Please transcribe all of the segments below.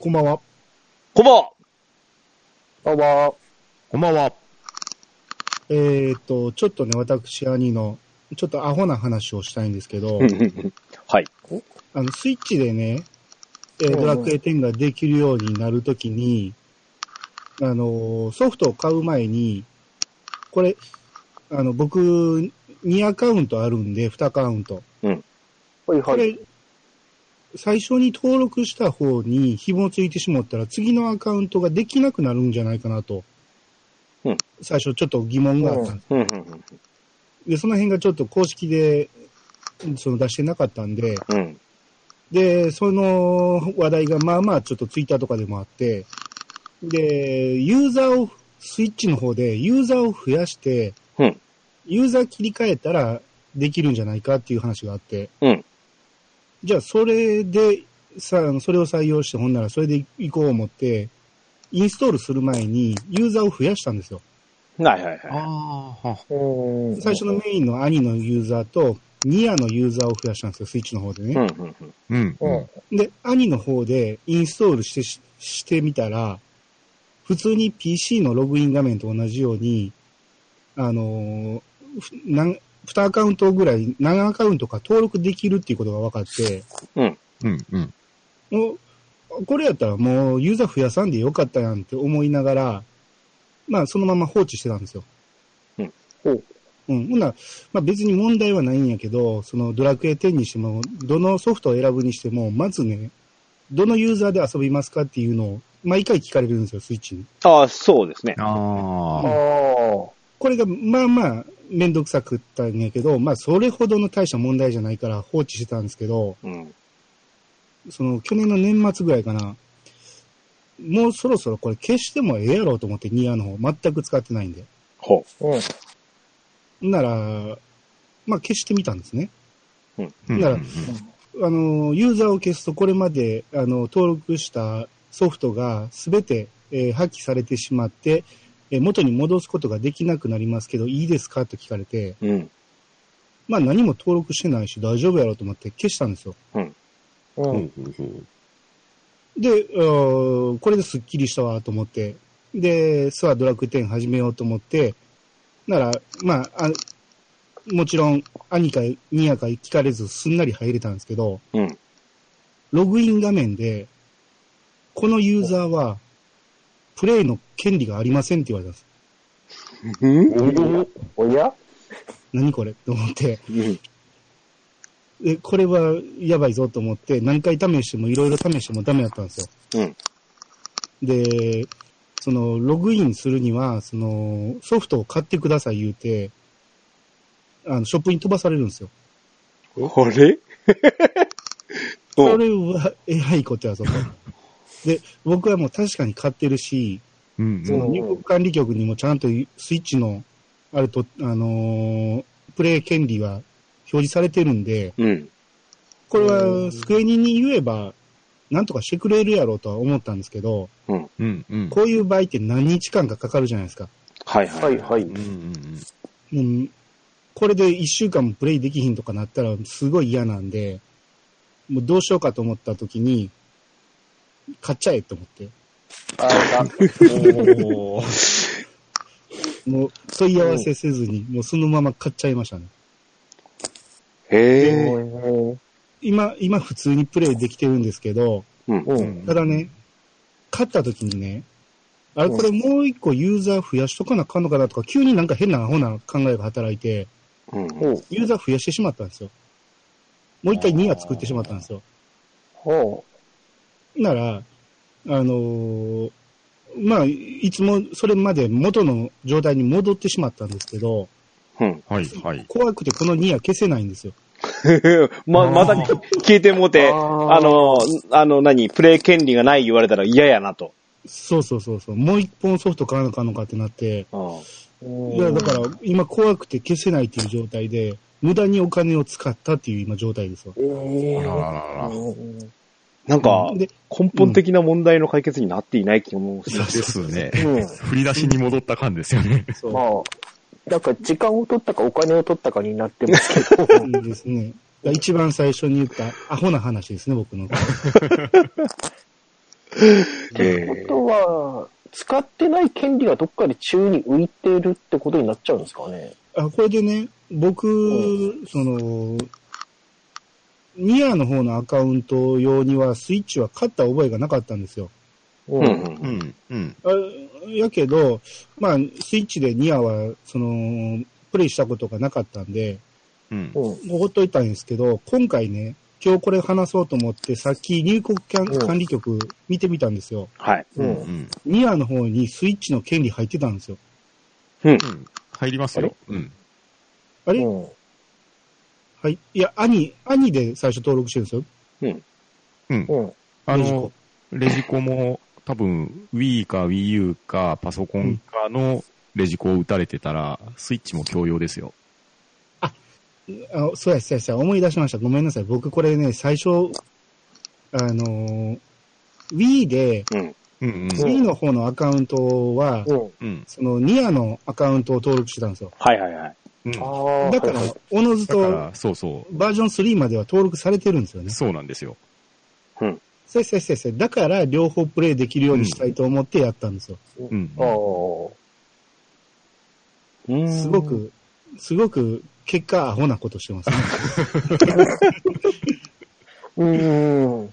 こんばんは。こんばんは。どうも。こんばんは。えーっと、ちょっとね、私、兄の、ちょっとアホな話をしたいんですけど、はい。あの、スイッチでね、えードラクエ10ができるようになるときに、あのー、ソフトを買う前に、これ、あの、僕、2アカウントあるんで、2アカウント。はいはい。これ、最初に登録した方に紐ついてしまったら、次のアカウントができなくなるんじゃないかなと。うん最初ちょっと疑問があったんです。うんうんうんで、その辺がちょっと公式で、その出してなかったんで、うん。で、その話題がまあまあちょっとツイッターとかでもあって、で、ユーザーを、スイッチの方でユーザーを増やして、うんユーザー切り替えたらできるんじゃないかっていう話があって、うんじゃあそれで、さ、それを採用して、ほんならそれで行こう思って、インストールする前にユーザーを増やしたんですよ。はいはいはい。あ。最初のメインの兄のユーザーと、ニアのユーザーを増やしたんですよ、スイッチの方でね。うんうんうん。うん。で、兄の方でインストールしてししてみたら、普通に PC のログイン画面と同じように、あのー、ふなん2アカウントぐらい、何アカウントか登録できるっていうことが分かって、うん。うん。もう、これやったらもうユーザー増やさんでよかったやんって思いながら、まあそのまま放置してたんですよ。うんほう。うん。ほんならまあ別に問題はないんやけど、そのドラクエ10にしても、どのソフトを選ぶにしても、まずね、どのユーザーで遊びますかっていうのを、毎回聞かれるんですよ、スイッチに。ああ、そうですね。あああ。あ。これが、まあまあ、めんどくさくったんやけど、まあそれほどの大した問題じゃないから放置してたんですけど、うん。その去年の年末ぐらいかな、もうそろそろこれ消してもええやろうと思って、ニアの方、全く使ってないんで。ほうん。なら、まあ消してみたんですね。うん。だからあの、ユーザーを消すとこれまで、あの、登録したソフトがすべて、えー破棄されてしまって、えー元に戻すことができなくなりますけど、いいですか？と聞かれて、う。うん。まあ何も登録してないし大丈夫やろうと思って消したんですよ。うん。ほうほうほうで、これでスッキリしたわと思って、で、スワドラクエ10始めようと思って、なら、まあ、あもちろん、兄かニアか聞かれずすんなり入れたんですけど、うん。ログイン画面で、このユーザーは、プレイの権利がありませんって言われたんです。うん？おや？何これ？と思って、うん。え、これはやばいぞと思って、何回試してもいろいろ試してもダメだったんですよ。うん。で、その、ログインするには、その、ソフトを買ってください言うて、あの、ショップに飛ばされるんですよ。あれ？それは、えらいことやぞと。で、僕はもう確かに買ってるし、うん。その入国管理局にもちゃんとスイッチの、あると、あのープレイ権利は表示されてるんで、うん。これはスクエニに言えば、なんとかしてくれるやろうとは思ったんですけど、うん。うん。こういう場合って何日間かかかるじゃないですか。はいは。はいいはい。うん。うん。うん、これで一週間もプレイできひんとかなったらすごい嫌なんで、もうどうしようかと思った時に、買っちゃえと思って、ああ、おーもう問い合わせせずに、もうそのまま買っちゃいましたね。へえ。うん。今、今普通にプレイできてるんですけど、うん。うん。ただね、買った時にね、あれこれもう一個ユーザー増やしとかなあかんのかなとか、急になんか変なアホな考えが働いて、うん。ほう。ユーザー増やしてしまったんですよ。もう一回2が作ってしまったんですよ。ほなら、あのーまあ、いつもそれまで元の状態に戻ってしまったんですけど、うん。はい、はい。怖くてこの2は消せないんですよ。ま、また消えてもうて、あの、あの、何、プレイ権利がない言われたら嫌やなと。そうそうそうそう。もう一本ソフト買わなあかんのかってなって。いや、だから今怖くて消せないっていう状態で、無駄にお金を使ったっていう今状態ですよ。ええあららららうんなんか、で、根本的な問題の解決になっていない気もする。ですね。うん。振り出しに戻った感ですよね。そうまあ、なんか時間を取ったかお金を取ったかになってますけど。いいですね。一番最初に言ったアホな話ですね、僕の。えあとは、使ってない権利がどっかで宙に浮いてるってことになっちゃうんですかね。あ、これでね、僕、その、ニアの方のアカウント用にはスイッチは買った覚えがなかったんですよ。ううんうんうん。うん。あやけど、まあ、スイッチでニアは、その、プレイしたことがなかったんで、うん。うん。ほっといたんですけど、今回ね、今日これ話そうと思って、さっき入国管理局見てみたんですよ。はい。う。うんん。ニアの方にスイッチの権利入ってたんですよ。うん。入りますよ。うん。あれ、うん。はい。いや、兄、兄で最初登録してるんですよ。うん。あレジコの、レジコも多分 Wii か Wii U かパソコンかのレジコを打たれてたら、スイッチも共用ですよ。あ、そうや、そうや、そうや、思い出しました。ごめんなさい。僕これね、最初、あのー Wii で、うん。うんうん。うん Wii の方のアカウントは、うん。うん。そのニアのアカウントを登録してたんですよ。はいはいはい。うん。だああ。だからおのずとそうそバージョン3までは登録されてるんですよう。ね。そうなんですよ。そうそうそうそう。だから、両方プレイできるようにしたいと思ってやったんですよ。うん。ああ。うんすご。く、すごく、結果、アホなことしてますね。うーん。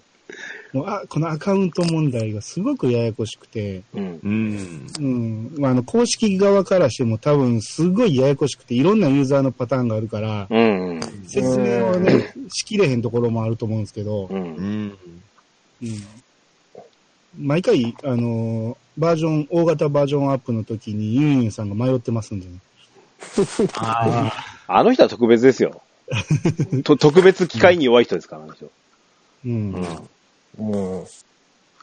もうあこのアカウント問題がすごくややこしくて、うん。まあ、あの、公式側からしても多分すごいややこしくて、いろんなユーザーのパターンがあるから、うん。説明をね、しきれへんところもあると思うんですけどう、。うんん。うん。毎回、あのーバージョン、大型バージョンアップの時にユンユンさんが迷ってますんでね。ああの人は特別ですよ。と特別機械に弱い人ですから、あの人。うん。うん。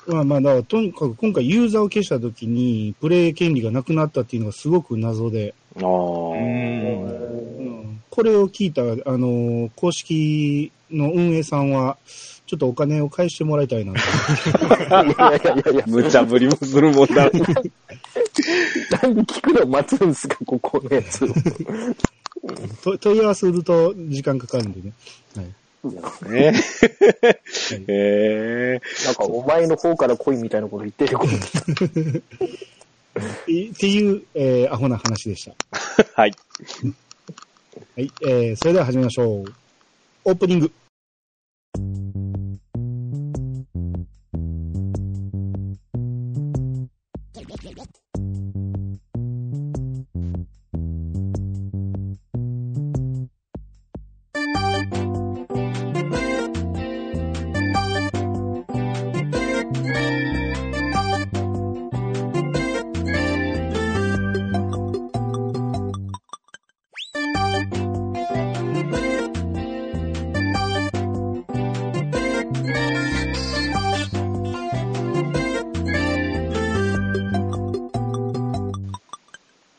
まあまあ、だからとにかく今回ユーザーを消した時に、プレイ権利がなくなったっていうのがすごく謎で、ああ。これを聞いた、あのー公式の運営さんは、ちょっとお金を返してもらいたいなと。いやいやいやいや、無茶ぶりもするもんだ。なんで聞くの待つんですか、ここのやつ。と問い合わせすると時間かかるんでね。はい。ねはいええなんか、お前の方から来いみたいなこと言ってること。いっていう、えーアホな話でした。はい。はい、えー、それでは始めましょう。オープニング。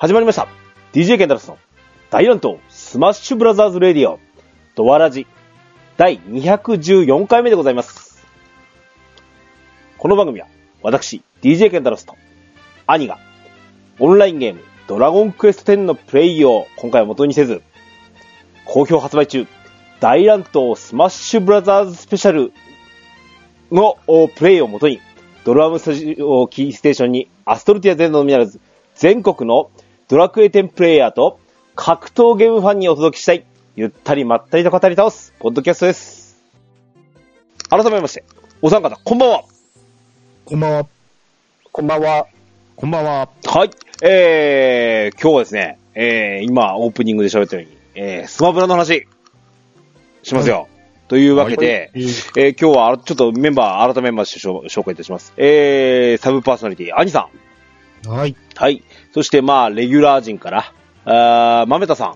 始まりました。DJ ケンタロスの大乱闘スマッシュブラザーズレディオドアラジ第214回目でございます。この番組は私 DJ ケンタロスと兄がオンラインゲームドラゴンクエスト10のプレイを今回は元にせず好評発売中大乱闘スマッシュブラザーズスペシャルのプレイを元にドラムスタジオキーステーションにアストルティア全土のみならず全国のドラクエ10プレイヤーと格闘ゲームファンにお届けしたい、ゆったりまったりと語り倒す、ポッドキャストです。改めまして、お三方、こんばんは。こんばんは。こんばんは。こんばんは。はい。えー、今日はですね、えー、今、オープニングで喋ったように、えー、スマブラの話、しますよ。というわけで、えーえー今日はちょっとメンバー改めまして紹紹介いたします。えー、サブパーソナリティ、アニさん。はい。はい。そして、まあ、レギュラー陣から、あー、豆田さん。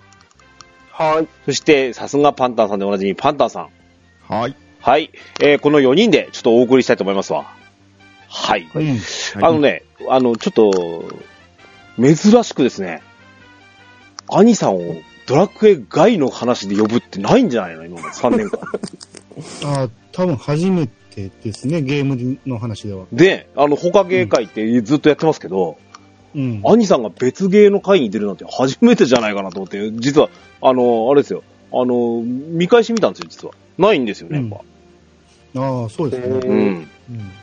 はい。そして、さすがパンタンさんでおなじみ、パンタンさん。はい。はい。えーこの4人でちょっとお送りしたいと思いますわ。はい。うん。あのね、あの、ちょっと、珍しくですね、兄さんをドラクエ外の話で呼ぶってないんじゃないの？今まで3年間。あー多分初めてですね、ゲームの話では。で、あの、他芸会ってずっとやってますけど、うん。兄さんが別芸の会に出るなんて初めてじゃないかなと思って、実は、あの、あれですよ、あの、見返し見たんですよ、実は。ないんですよね、やっぱ。ああ、そうですね。えーうん。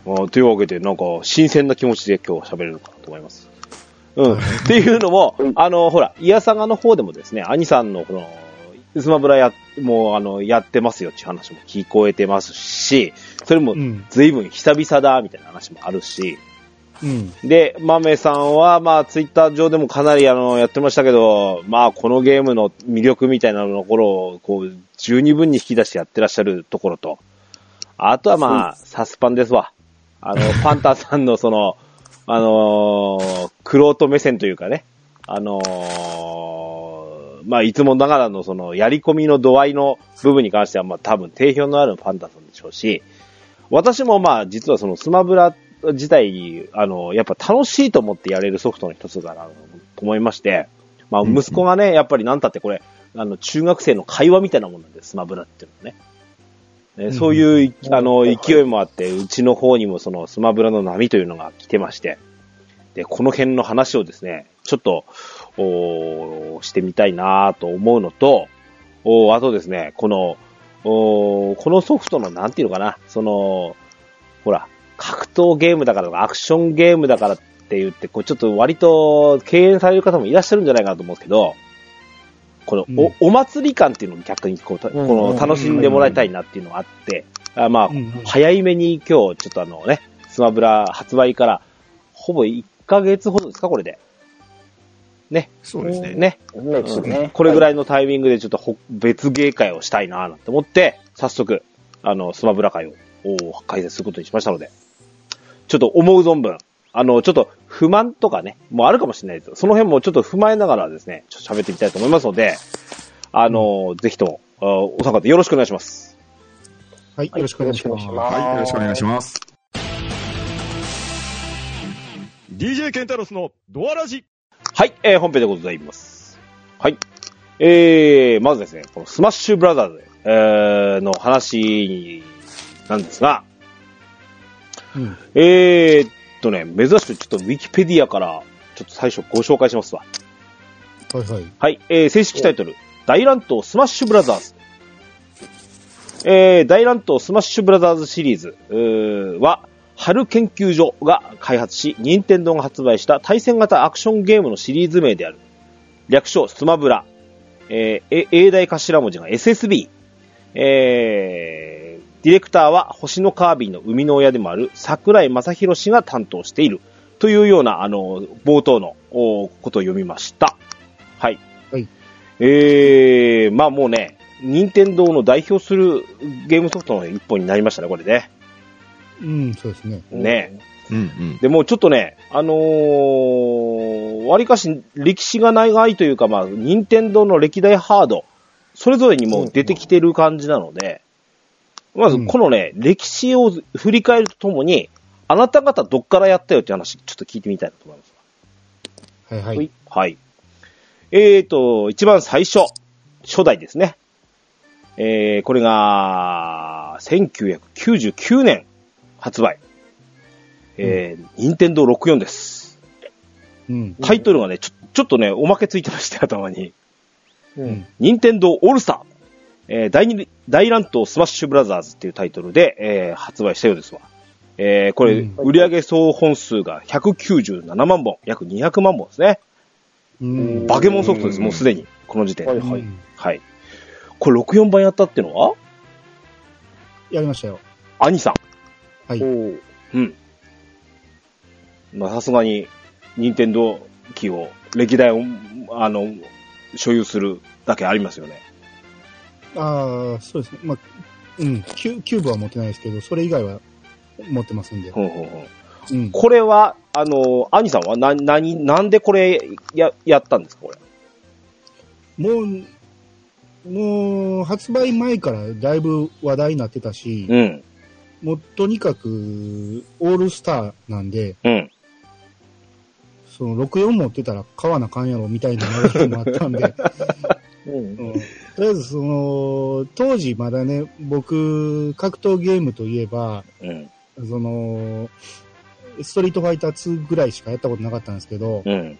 うん。あというわけで、なんか、新鮮な気持ちで今日は喋れるかなと思います。うん。っていうのもはい、あの、ほら、イヤサガの方でもですね、兄さんのこの、スマブラや、もう、あの、やってますよっていう話も聞こえてますし、それもうん。随分久々だ、みたいな話もあるし、うん。で、マメさんは、まあ、ツイッター上でもかなり、あの、やってましたけど、まあ、このゲームの魅力みたいなところを、こう、十二分に引き出してやってらっしゃるところと、あとはまあ、サスパンですわ。あの、パンターさんのその、あのー、クロート目線というかね、あのー、まあ、いつもながらのその、やり込みの度合いの部分に関しては、まあ、多分、定評のあるパンターさんでしょうし、私もまあ、実はそのスマブラ自体、あの、やっぱ楽しいと思ってやれるソフトの一つだなと思いまして、まあ、うんうん。息子がね、やっぱりなんたってこれ、あの、中学生の会話みたいなもんなんで、スマブラっていうのはね。ねそういうい、あの、勢いもあって、うちの方にもそのスマブラの波というのが来てまして、で、この辺の話をですね、ちょっと、おーしてみたいなと思うのと、おーあとですね、この、このソフトのなんていうのかな、その、ほら、格闘ゲームだからとか、アクションゲームだからって言って、こうちょっと割と敬遠される方もいらっしゃるんじゃないかなと思うんですけど、このうん。お、お祭り感っていうのを逆にこう、たこの楽しんでもらいたいなっていうのがあって、あまあ、うんうん。早いめに今日ちょっとあのね、スマブラ発売から、ほぼ1ヶ月ほどですか、これで。ね、そうですね。ね。これぐらいのタイミングでちょっとほ別芸会をしたいななんて思って、早速、あの、スマブラ会をお開催することにしましたので、ちょっと思う存分、あの、ちょっと不満とかね、もうあるかもしれないですその辺もちょっと踏まえながらですね、ちょっと喋ってみたいと思いますので、あの、ぜひとも、あお三方よろしくお願いします。はい、よろしくお願いします。はい、よろしくお願いします。DJ ケンタロスのドアラジ。はい、えー、本編でございます。はい。えー、まずですね、このスマッシュブラザーズ、えー、の話なんですが、うん。えーっとね、珍しくちょっとウィキペディアから、ちょっと最初ご紹介しますわ。はいはい。はい、えー、正式タイトル、大乱闘スマッシュブラザーズ。えー、大乱闘スマッシュブラザーズシリーズは、ハル研究所が開発し、任天堂が発売した対戦型アクションゲームのシリーズ名である。略称スマブラ。えー、え英大頭文字が SSB。えー、ディレクターは星のカービィの生みの親でもある桜井正宏氏が担当している。というような、あの、冒頭のおことを読みました。はい。はい。えー、まあもうね、任天堂の代表するゲームソフトの一本になりましたね、これね。うん、そうですね。ね。うんうん。でもうちょっとね、あのー、わりかし歴史が長いというか、まあ、任天堂の歴代ハード、それぞれにもう出てきてる感じなので、まずこのね、歴史を振り返るとともに、あなた方どっからやったよって話、ちょっと聞いてみたいなと思います。はいはい。はい。はい。えーと、一番最初、初代ですね。えー、これが、1999年発売。えー、任天堂64です。うん。タイトルがね、ちょ、ちょっとね、おまけついてまして、頭に。うん。任天堂オールスター。えー、第二、大乱闘スマッシュブラザーズっていうタイトルで、えー、発売したようですわ。えー、これ、うん売上総本数が197万本、約200万本ですね。うん。バケモンソフトです、もうすでに。この時点で。はいはいうんはい。これ64番やったってのは？やりましたよ。兄さん。はい。おーうん。まあ、さすがに、任天堂機を、歴代を、あの、所有するだけありますよね。ああ、そうですね。まあ、うん。キュキューブは持ってないですけど、それ以外は持ってますんで。ほんほんほんうん。これは、あの、兄さんはな、なに、なんでこれ、や、やったんですか、これ？もう、もう、発売前からだいぶ話題になってたし、うん。もうとにかく、オールスターなんで、うん。その64持ってたら買わなあかんやろみたいな流れもあったんで、うん。うんとりあえずその、当時まだね、僕、格闘ゲームといえば、うん。その、ストリートファイター2ぐらいしかやったことなかったんですけど、うん。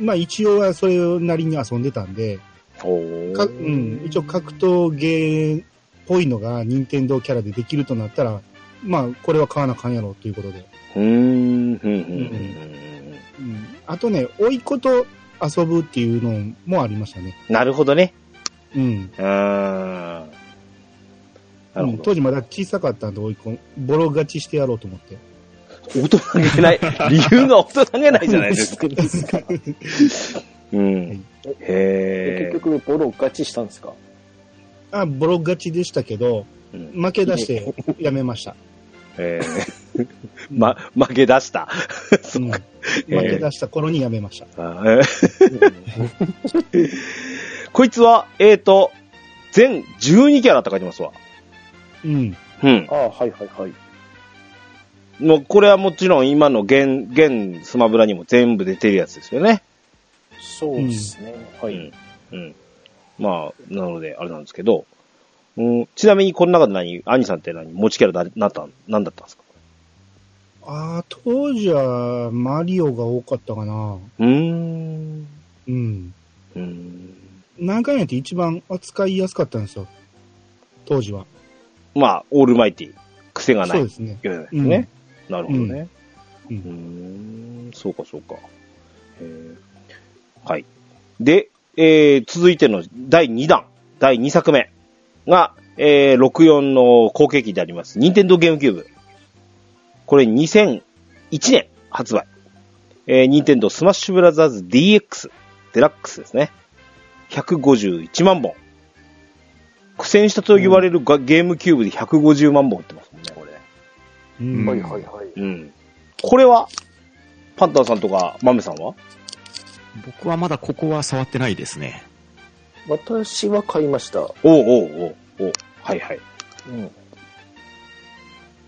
まあ一応はそれなりに遊んでたんで、おーかうん、一応格闘ゲーっぽいのが任天堂キャラでできるとなったら、まあ、これは買わなあかんやろということで。うーん、うん、うん、うん。あとね、甥いっ子と遊ぶっていうのもありましたね。なるほどね。うん。うーん。なるうんほど。当時まだ小さかったんで、甥いっ子、ボロ勝ちしてやろうと思って。大人げない。理由が大人げないじゃないですか。うん。へ結局、ボロ勝ちしたんですか？あ、ボロ勝ちでしたけど、え。うん負け出してやめました。えー ま、負け出した。うん、負け出した頃にやめました。あえー こいつは、えーと、全12キャラって書いてますわ。うん。うんあ。あ、はいはいはい。もう、これはもちろん今の現、現スマブラにも全部出てるやつですよね。そうですね。はい。うん。うん。まあ、なので、あれなんですけど、うん、ちなみにこの中で何、兄さんって何、持ちキャラだ、なった、何だったんですか？ああ、当時はマリオが多かったかな。うーん。うん。うーん。何回やって一番扱いやすかったんですよ。当時は。まあ、オールマイティ。癖がない。そうですね。ですね。なるほどね。ううんーん、そうかそうか。へーはい。で、えー、続いての第2弾、第2作目が、えー、64の後継機であります、任天堂ゲームキューブ。これ2001年発売。えー、任天堂スマッシュブラザーズ DX、デラックスですね。151万本。苦戦したと言われるが、ゲームキューブで150万本売ってますもんね、これ。うん。はいはいはい。うん。これは、パンタンさんとか、マメさんは？僕はまだここは触ってないですね。私は買いました。おうおうおうおうはいはい。うん。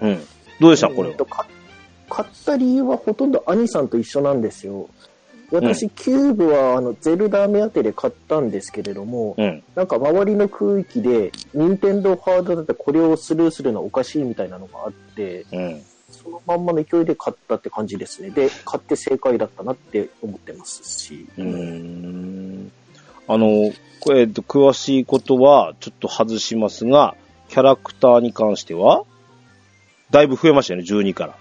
うん。どうでしたこれは？買った理由はほとんど兄さんと一緒なんですよ。私、キューブはあのゼルダ目当てで買ったんですけれども、うん。なんか周りの空気で、任天堂ハードだってこれをスルーするのはおかしいみたいなのがあって、うん。そのまんまの勢いで買ったって感じですね。で、買って正解だったなって思ってますし。うーん。あの、これ、えっと詳しいことはちょっと外しますが、キャラクターに関しては、だいぶ増えましたよね、12から。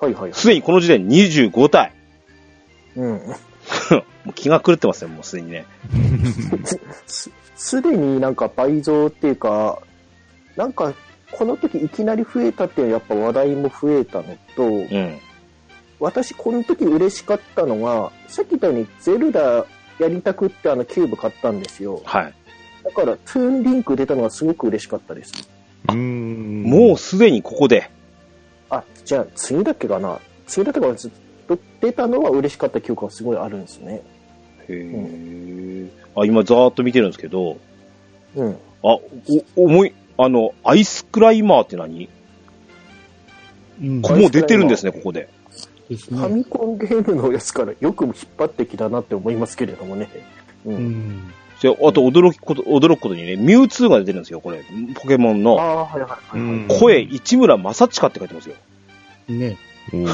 はいはいはい。すでにこの時点25体。うん。もう気が狂ってますよ、もうすでにね。すすでになんか倍増っていうか、なんかこの時いきなり増えたっていうのはやっぱ話題も増えたのと、うん。私この時嬉しかったのが、さっき言ったようにゼルダやりたくってあのキューブ買ったんですよ。はい。だからトゥーンリンク出たのがすごく嬉しかったです。うーん。もうすでにここで。あ、じゃあ次だっけかな？次だっけかな？ずっと出たのは嬉しかった記憶がすごいあるんですね。へーあ、今ざーっと見てるんですけど、うん。あ、お、重い、あの、アイスクライマーって何？うん。こもう出てるんですね、ここで。ですファね。ミコンゲームのやつからよく引っ張ってきたなって思いますけれどもね。う。うんん。であと驚きこと、驚くことにね、ミュウツーが出てるんですよ、これ。ポケモンあの。あ、はいはいはい、はいうん声、市村正親って書いてますよ。ね。おー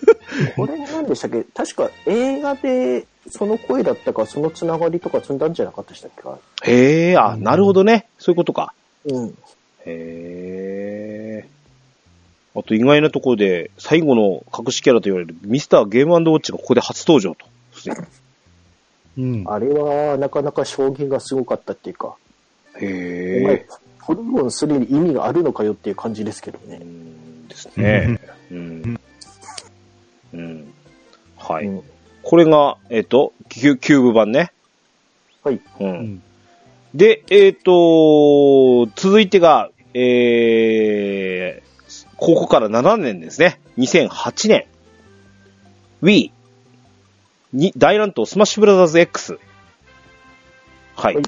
これ何でしたっけ？確か映画でその声だったか、そのつながりとか積んだんじゃなかったでしたっけ？かへえ、あ、なるほどね。そういうことか。うん。へえ。あと意外なところで、最後の隠しキャラと言われるミスターゲームウォッチがここで初登場と。うん。あれはなかなか衝撃がすごかったっていうか、お前へえ。、ポリゴンするに意味があるのかよっていう感じですけどね。うんですね。うん。うん。はい。うんこれが、えっ、と、キュキューブ版ね。はい。う。うんん。で、えっ、と、続いてが、えー、ここから7年ですね。2008年。Wii。に、大乱闘スマッシュブラザーズ X。はい。はい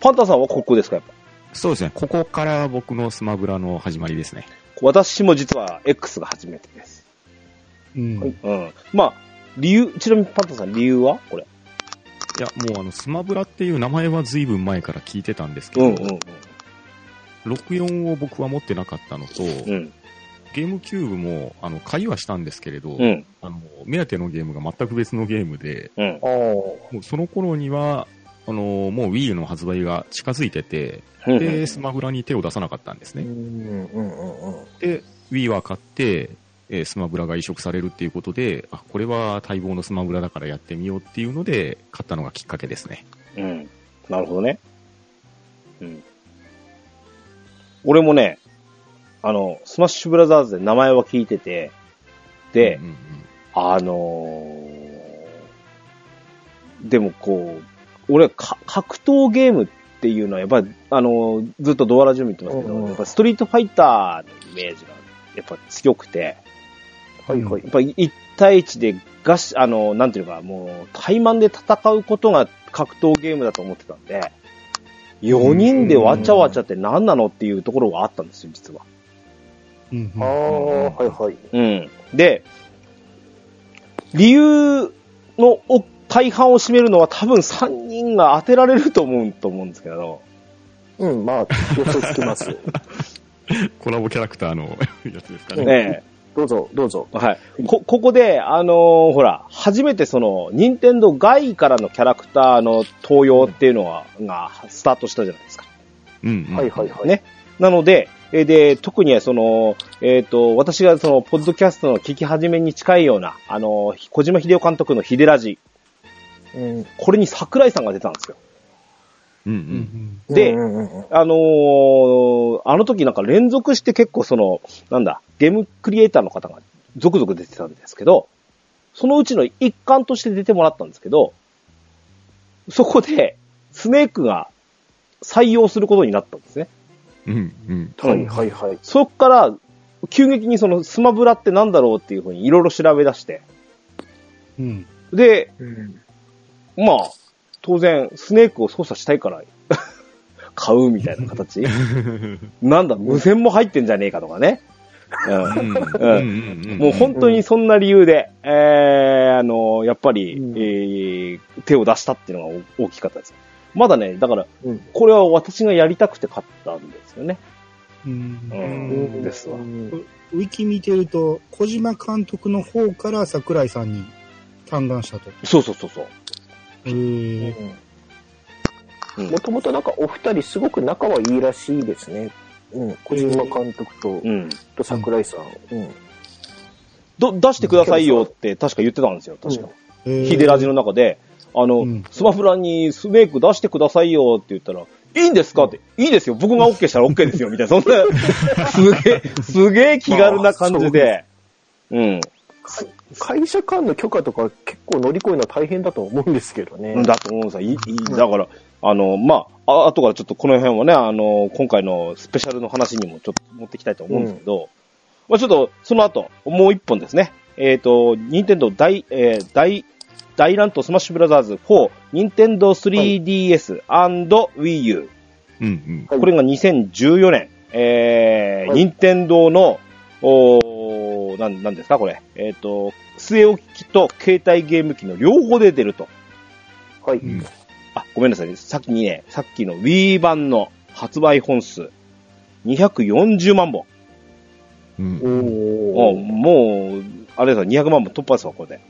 パンタさんはここですかやっぱ？そうですね。ここから僕のスマブラの始まりですね。私も実は X が初めてです。うん。はいうん。まあ、理由、ちなみにパンタさん理由は？これ。いや、もうあの、スマブラっていう名前は随分前から聞いてたんですけど、うんうん64を僕は持ってなかったのと、うん。ゲームキューブも、あの、買いはしたんですけれど、うん。あの、目当てのゲームが全く別のゲームで、うん。もうその頃には、あの、もう Wii U の発売が近づいてて、うんで、スマブラに手を出さなかったんですうんね。うんうんうん。で、Wii は買って、えースマブラが移植されるっていうことで、あ、これは待望のスマブラだからやってみようっていうので、買ったのがきっかけですね。うん。なるほどね。うん。俺もね、あの、スマッシュブラザーズで名前は聞いてて、で、うんうんあのーでもこう、俺か、格闘ゲームっていうのはやっぱり、あのーずっとドアラジオ見てますけど、うんうんやっぱストリートファイターのイメージがやっぱ強くて、はいはいやっ。ぱり1対1でガシ、あの、なんていうか、もう、対マンで戦うことが格闘ゲームだと思ってたんで、4人でわちゃわちゃって何なのっていうところがあったんですよ、実は。うんああ、はいはい。うん。で、理由のお大半を占めるのは多分3人が当てられると思うと思うんですけど、うん、まあ、予想つきます。コラボキャラクターのやつですかね。ねどうぞ、どうぞ。え、はい。こ、ここで、あのーほら、初めてその、任天堂外からのキャラクターの登用っていうのが、が、スタートしたじゃないですか。うんうんはいはいはい。ね。なので、えーで、特にその、えっ、と、私がその、ポッドキャストの聞き始めに近いような、あの、小島秀夫監督のヒデラジ、うん。これに桜井さんが出たんですよ。うんう。うんんでうんうんうんあのーあの時なんか連続して結構その、なんだ、ゲームクリエイターの方が続々出てたんですけど、そのうちの一環として出てもらったんですけど、そこで、スネークが採用することになったんですね。うんうん。はいはいはい。そっから、急激にそのスマブラってなんだろうっていうふうにいろいろ調べ出して、うん。で、うん。まあ、当然、スネークを操作したいから、買うみたいな形？なんだ、無線も入ってんじゃねえかとかね。もう本当にそんな理由で、えー、あの、やっぱり、うん。えー手を出したっていうのが大大きかったです。まだね、だから、うん。これは私がやりたくて買ったんですよね。うん。うん。ですわ。うん。ウィキ見てると、小島監督の方から桜井さん。に嘆願したと。そうそうそうそう。もともとなんかお二人すごく仲はいいらしいですね。うん。小島監督と、うん。と桜井さん。うん。ど、出してくださいよって確か言ってたんですよ、確か。ヒデラジの中で、あの、うんスマフランにスネーク出してくださいよって言ったら、いいんですかって、いいですよ、僕が OK したら OK ですよ、みたいな、そんな、すげえ、すげえ気軽な感じで、うん。会社間の許可とか結構乗り越えるのは大変だと思うんですけどね。だと思うんですよ。いい、いいだから、あの、まあ、あ後からちょっとこの辺はね、あの、今回のスペシャルの話にもちょっと持っていきたいと思うんですけど、まあちょっと、その後、もう一本ですね。えっ、と、任天堂大、えー大、大乱闘スマッシュブラザーズ4、任天堂 3DS&Wii U。うんうん。はいこれが2014年、えーはい任天堂の、おーなん、なんですか、これ。えっ、と、据え置き機と携帯ゲーム機の両方で出ると。はい。うんあ、ごめんなさいね。さっきにね、さっきの Wii 版の発売本数、240万本。うんおもう、あれですよ、200万本突破ですわ、これで。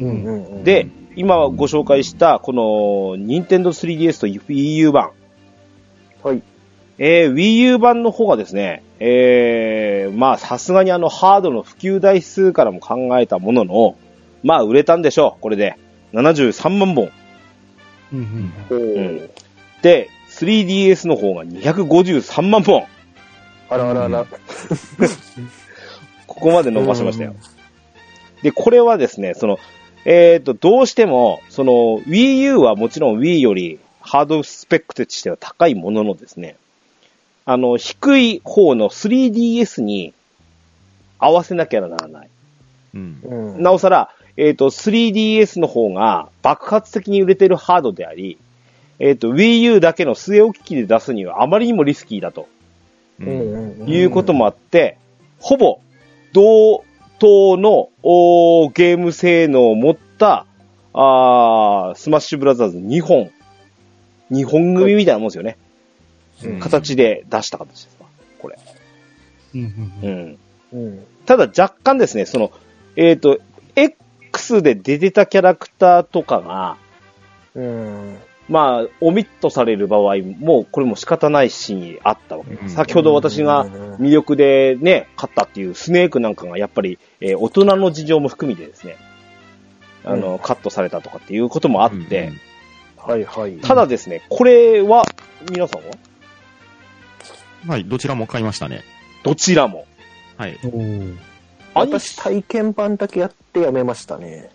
うん。うんうんで、今ご紹介した、この、Nintendo 3DS と Wii U 版。はい。えー、Wii U 版の方がですね、えー、まあ、さすがにあの、ハードの普及台数からも考えたものの、まあ、売れたんでしょう、これで。73万本。うん。おうーん。で、3DS の方が253万本。あらあらあら。ここまで伸ばしましたよ。で、これはですね、その、えっ、と、どうしても、その、Wii U はもちろん Wii よりハードスペックとしては高いもののですね、あの、低い方の 3DS に合わせなきゃならない。うんうん。なおさら、えっ、と、3DS の方が爆発的に売れてるハードであり、えっ、と、Wii U だけの据え置き機で出すにはあまりにもリスキーだと。いうこともあって、ほぼ同等のおーゲーム性能を持ったあースマッシュブラザーズ2本、2本組みたいなもんですよね。うん形で出した形ですわ、これ。うん。ううん。ん。うん。ただ若干ですね、その、えっ、と、X で出てたキャラクターとかが、うん。まあ、オミットされる場合も、これも仕方ないシーンあったわけです。うん先ほど私が魅力でね、勝ったっていうスネークなんかがやっぱり、えー大人の事情も含みでですね、あの、うんカットされたとかっていうこともあって、はいはい。ただですね、これは、皆さんは？うんはい、どちらも買いましたね。どちらも。はい。おー私体験版だけやってやめましたね。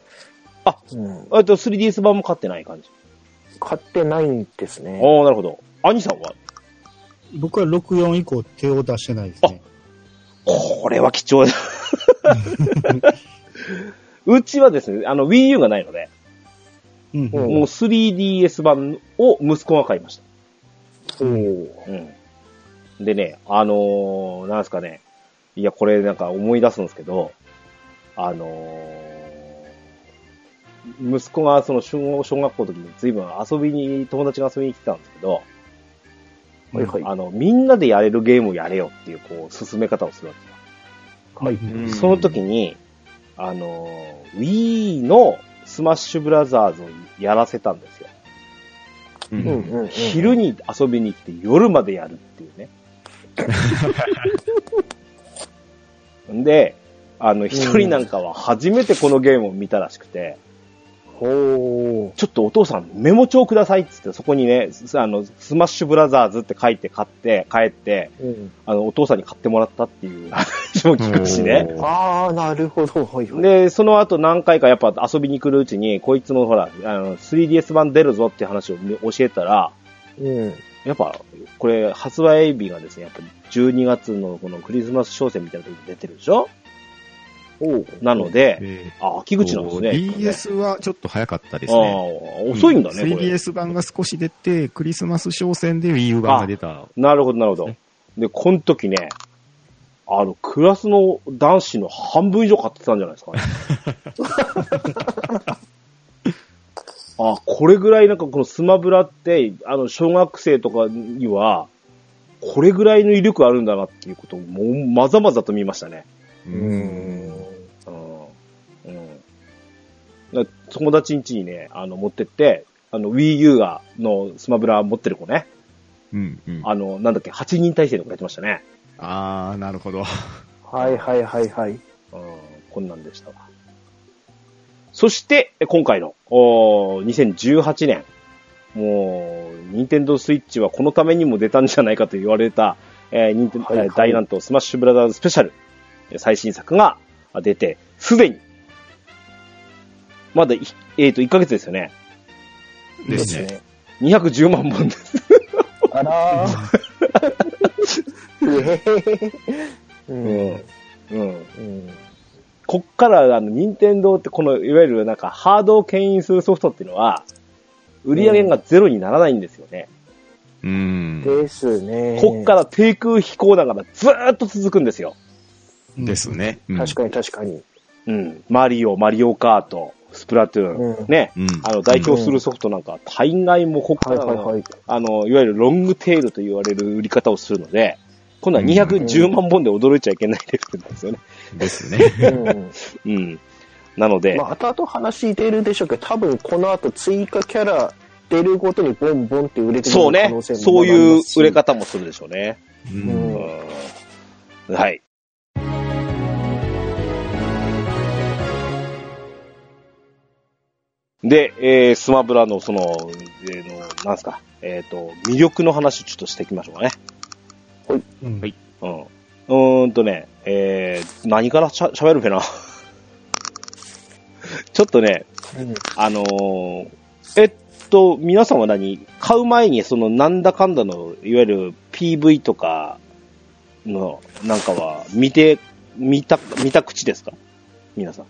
あうん。えっと、3DS 版も買ってない感じ。買ってないんですね。ああ、なるほど。兄さんは？僕は64以降手を出してないですね。これは貴重だ。うちはですね、あの、Wii U がないので、うんうんもう 3DS 版を息子が買いました。おーうん。でね、あのー、なんですかね。いや、これなんか思い出すんですけど、あのー、息子がその小小学校の時に随分遊びに、友達が遊びに来てたんですけど、はいはい。あの、みんなでやれるゲームをやれよっていう、こう、進め方をするわけよ。はい。その時に、あのー、Wii のスマッシュブラザーズをやらせたんですよ。うんうん。昼に遊びに来て夜までやるっていうね。で、あの、一人なんかは初めてこのゲームを見たらしくて、ほちょっとお父さんメモ帳くださいっつって、そこにね、すあの、スマッシュブラザーズって書いて買って、帰って、ー。うん。あの、お父さんに買ってもらったっていう話も聞くしね。ああ、なるほど。はいはい。で、その後何回かやっぱ遊びに来るうちに、こいつのほら、あの、3DS 版出るぞって話を教えたら、うん。やっぱ、これ、発売日がですね、やっぱ12月のこのクリスマス商戦みたいな時に出てるでしょ？おうなので、であ、秋口なんですね。DS はちょっと早かったですあね。あ、遅いんだね、うこれ。3DS 版が少し出て、クリスマス商戦で Wii U 版が出た。なるほど、なるほど。で、この時ね、あの、クラスの男子の半分以上買ってたんじゃないですかね。あ、これぐらいなんかこのスマブラって、あの、小学生とかには、これぐらいの威力あるんだなっていうことをもうまざまざと見ましたね。ううん。うん。うん。だ友達ん家にね、あの、持ってって、あの、Wii U が、のスマブラ持ってる子ね。うんうん。あの、なんだっけ、8人対戦の子やってましたね。あー、なるほど。はいはいはいはい。うん、こんなんでしたわ。そして、え今回の、おー2018年。もう、ニンテンドースイッチはこのためにも出たんじゃないかと言われた、えー、ニンテンはい大乱闘スマッシュブラザーズスペシャル、えー最新作があ出て、すでに、まだい、えっ、と、1ヶ月ですよね。ですね。。210万本です。あらー。ううん。ん。うん。うん。こっから、あの、任天堂ってこの、いわゆるなんか、ハードを牽引するソフトっていうのは、売り上げがゼロにならないんですよね。うん。ですね。こっから低空飛行ながらずーっと続くんですよ。ですね。うん確かに確かに。うん。マリオ、マリオカート、スプラトゥーン、うんね。うん。あの、代表するソフトなんか、大概もこっからの、はいはいはい。あの、いわゆるロングテールと言われる売り方をするので、今度は210万本で驚いちゃいけないレベルなんですよね。ですね。うん。うん。なので、まあ、後々話出るでしょうけど、多分この後追加キャラ出るごとにボンボンって売れてくそうねる可能。性もそういう売れ方もするでしょうね。ううんん。うんはい。で、えー、スマブラのその、えーの、なんすか、えっ、と、魅力の話をちょっとしていきましょうかね。うんはいうん。うーんとね、えー、何からしゃ喋るかな。ちょっとね、うんあのーえっと、皆さんは何？買う前にそのなんだかんだの、いわゆる PV とかの、なんかは見て、見た、見た口ですか？皆さん。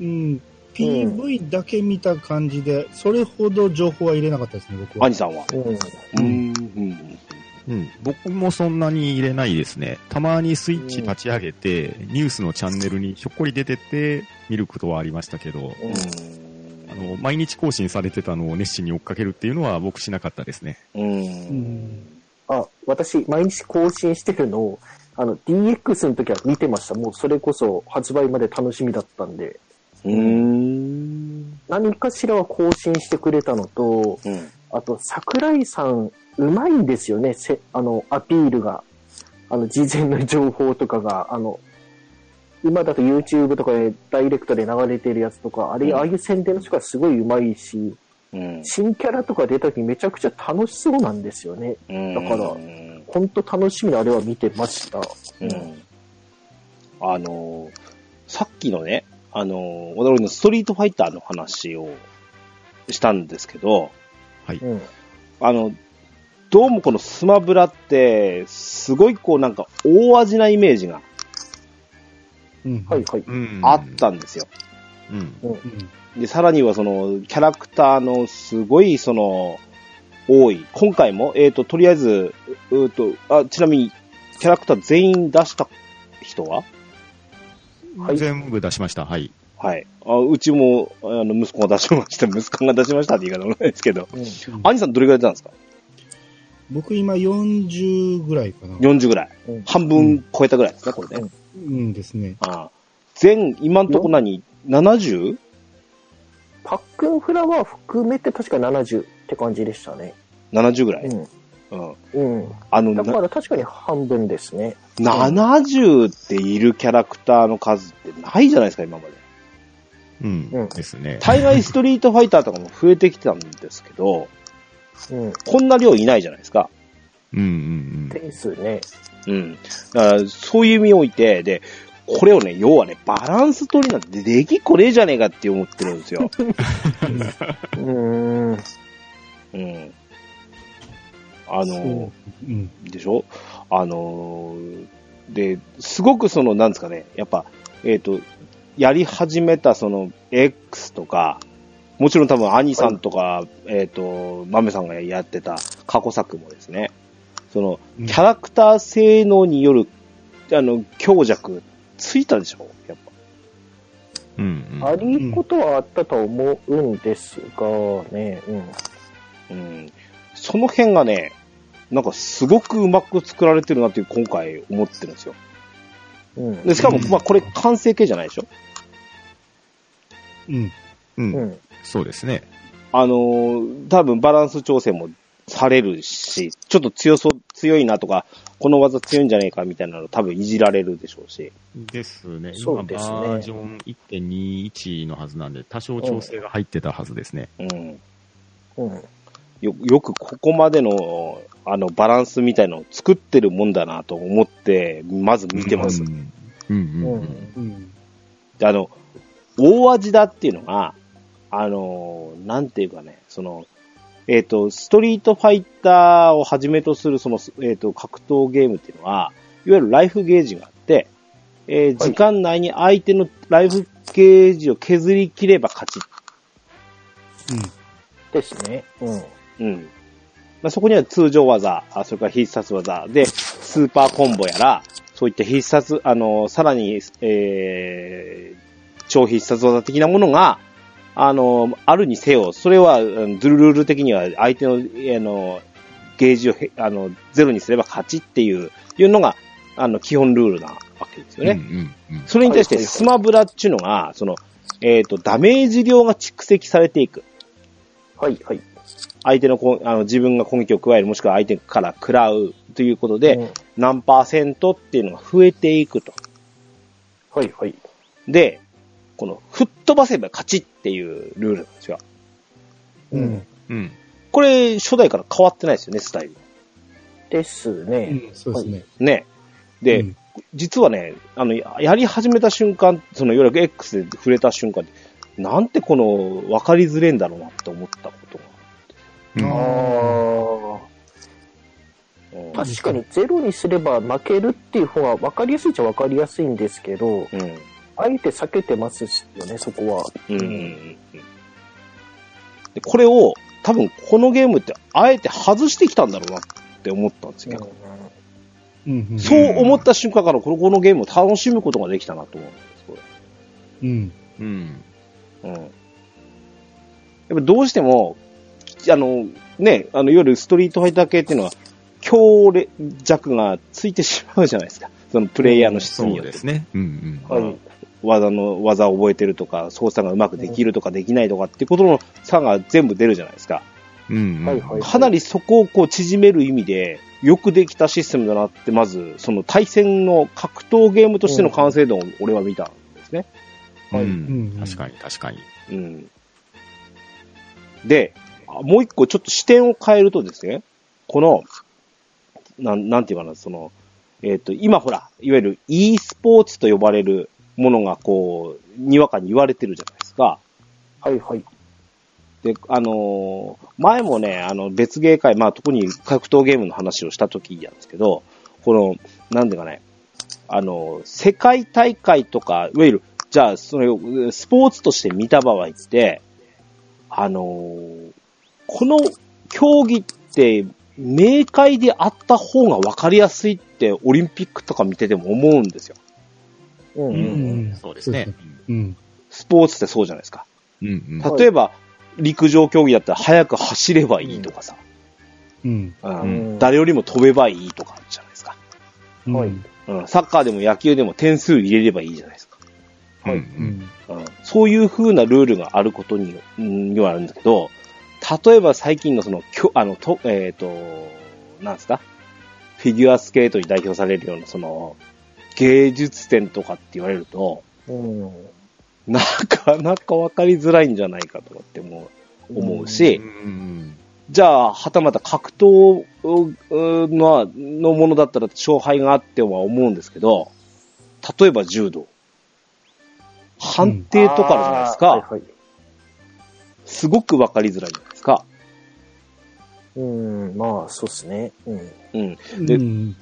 うん。PV だけ見た感じで、それほど情報は入れなかったですね、僕は。兄さんは。うん。うーん。うんうん。僕もそんなに入れないですね。たまにスイッチ立ち上げて、ニュースのチャンネルにひょっこり出てって見ることはありましたけど、あの、毎日更新されてたのを熱心に追っかけるっていうのは僕しなかったですね。うん。う。うんん。あ、私、毎日更新してるのを、あの、DX の時は見てました。もうそれこそ発売まで楽しみだったんで。うーん。何かしらは更新してくれたのと、うん。あと、桜井さん、うまいんですよね、せあの、アピールが。あの、事前の情報とかが、あの、今だと YouTube とかでダイレクトで流れてるやつとか、あれ、うんああいう宣伝の人がすごいうまいし、うん。新キャラとか出た時めちゃくちゃ楽しそうなんですよね。うん。だからうん。ほんと楽しみにあれは見てました。うん。あのー、さっきのね、あのー、俺のストリートファイターの話をしたんですけど、はい。うん。あの、どうもこのスマブラって、すごいこうなんか大味なイメージがうん。はいはい。うんあったんですよ。うん。うん。で、さらにはその、キャラクターのすごいその、多い。今回も、えっ、と、とりあえず、うーと、あ、ちなみに、キャラクター全員出した人は？はい全部出しました。はい。はい。あうちも、あの、息子が出しました。息子が出しましたって言い方もないですけど。うん兄さんどれぐらい出たんですか？僕今40ぐらいかな。?40 ぐらい。うん半分超えたぐらいですね、これね。うんですね。ああ全、今んとこ何 ?70? パックンフラワー含めて確か70って感じでしたね。70ぐらい。うん。うん。うん。あの、だなから確かに半分ですね。70っているキャラクターの数ってないじゃないですか、今まで。うん。うんですね。大概ストリートファイターとかも増えてきてたんですけど、うん。こんな量いないじゃないですか。うんうんですね。うん。だから、そういう意味において、で、これをね、要はね、バランス取りなんてできっこねえじゃねえかって思ってるんですよ。うーん。うん。あそうの、うん。でしょ？あのーで、すごくその、なんですかね、やっぱ、えっ、と、やり始めたその、X とか、もちろん多分、兄さんとか、えっ、と、マメさんがやってた過去作もですね、その、うんキャラクター性能による、あの、強弱、ついたでしょ？やっぱ。うん。うんうん。ありことはあったとは思うんですがね。うん。うん。その辺がね、なんかすごくうまく作られてるなっていう今回思ってるんですよ。うん。で、しかも、うんまあこれ完成形じゃないでしょ？うん。う。うんん。そうですね。あのー多分バランス調整もされるし、ちょっと強そう、強いなとか、この技強いんじゃねえかみたいなの多分いじられるでしょうし。ですね。今、そうですねバージョン1.21のはずなんで、多少調整が入ってたはずですね。うん。うん。よ、よくここまでの、あの、バランスみたいのを作ってるもんだなと思って、まず見てます。うん。うんうんうん。うん。であの、大味だっていうのが、あの、なんていうかね、その、えっ、と、ストリートファイターをはじめとする、その、えっ、と、格闘ゲームっていうのは、いわゆるライフゲージがあって、えーはい時間内に相手のライフゲージを削り切れば勝ち。ですね。うん。うん。まあ、そこには通常技、あそれから必殺技で、スーパーコンボやら、そういった必殺、あの、さらに、えー、超必殺技的なものが、あの、あるにせよ、それは、うんズルルール的には相手の、あの、ゲージをへ、あの、ゼロにすれば勝ちっていう、いうのが、あの、基本ルールなわけですよね。うんうんうん。それに対して、スマブラっていうのが、その、えっ、と、ダメージ量が蓄積されていく。はい、はい。相手のこあの自分が攻撃を加える、もしくは相手から食らうということで、うん何パーセントっていうのが増えていくと。はい、はい。で、この吹っ飛ばせば勝ちっていうルールなんですよ。う。うんうん。これ、初代から変わってないですよね、スタイル。ですうね。ん。そうですね。ね。で、うん実はね、あの、ややり始めた瞬間、その、いわゆる X で触れた瞬間なんてこの、分かりづれんだろうなって思ったことが。うんあうんあ。確かにゼロにすれば負けるっていう方が分かりやすいっちゃ分かりやすいんですけど、うん。あえて避けてますよね、そこは。うんうんうんうんでこれを、多分このゲームって、あえて外してきたんだろうなって思ったんですよ。うん。うん。そう思った瞬間から、このこのゲームを楽しむことができたなと思うんです、こうん。うん。れ。うん。やっぱどうしても、あの、ね、あの、いわゆるストリートファイター系っていうのは、強弱がついてしまうじゃないですか。そのプレイヤーの質によって。そうですね。うんうん。はい。うん技の、技を覚えてるとか、操作がうまくできるとかできないとかっていうことの差が全部出るじゃないですか。うん、うん。はいはいかなりそこをこう縮める意味で、よくできたシステムだなって、まず、その対戦の格闘ゲームとしての完成度を俺は見たんですね。うんうん確かに、確かに。うん。で、あもう一個ちょっと視点を変えるとですね、この、なん、なんていうかな、その、えっ、と、今ほら、いわゆる e スポーツと呼ばれるものがこう、にわかに言われてるじゃないですか。はいはい。で、あのー前もね、あの、別ゲー会、まあ、特に格闘ゲームの話をした時なんですけど、この、なんていうかね、あの、世界大会とか、いわゆる、じゃあ、それを、スポーツとして見た場合って、あのーこの競技って、明快であった方が分かりやすいって、オリンピックとか見てても思うんですよ。うんそうですね。うん。スポーツってそうじゃないですか。うん、うん。例えば、陸上競技だったら速く走ればいいとかさ、うん。うんうん誰よりも飛べばいいとかあるじゃないですか。うん。はいうん、サッカーでも野球でも点数入れればいいじゃないですか。うん、う。うんん。うん、そういう風なルールがあることにうんにはあるんですけど、例えば最近のその、きょあの、と、えっ、と、なんですか？フィギュアスケートに代表されるような、その、芸術点とかって言われると、うんなかなかわかりづらいんじゃないかと思っても思うし、うんじゃあ、はたまた格闘うののものだったら勝敗があっては思うんですけど、例えば柔道。判定とかじゃないですか。はいはいすごくわかりづらいじゃないですか。うん、まあ、そうですね。うん。うん。でうん。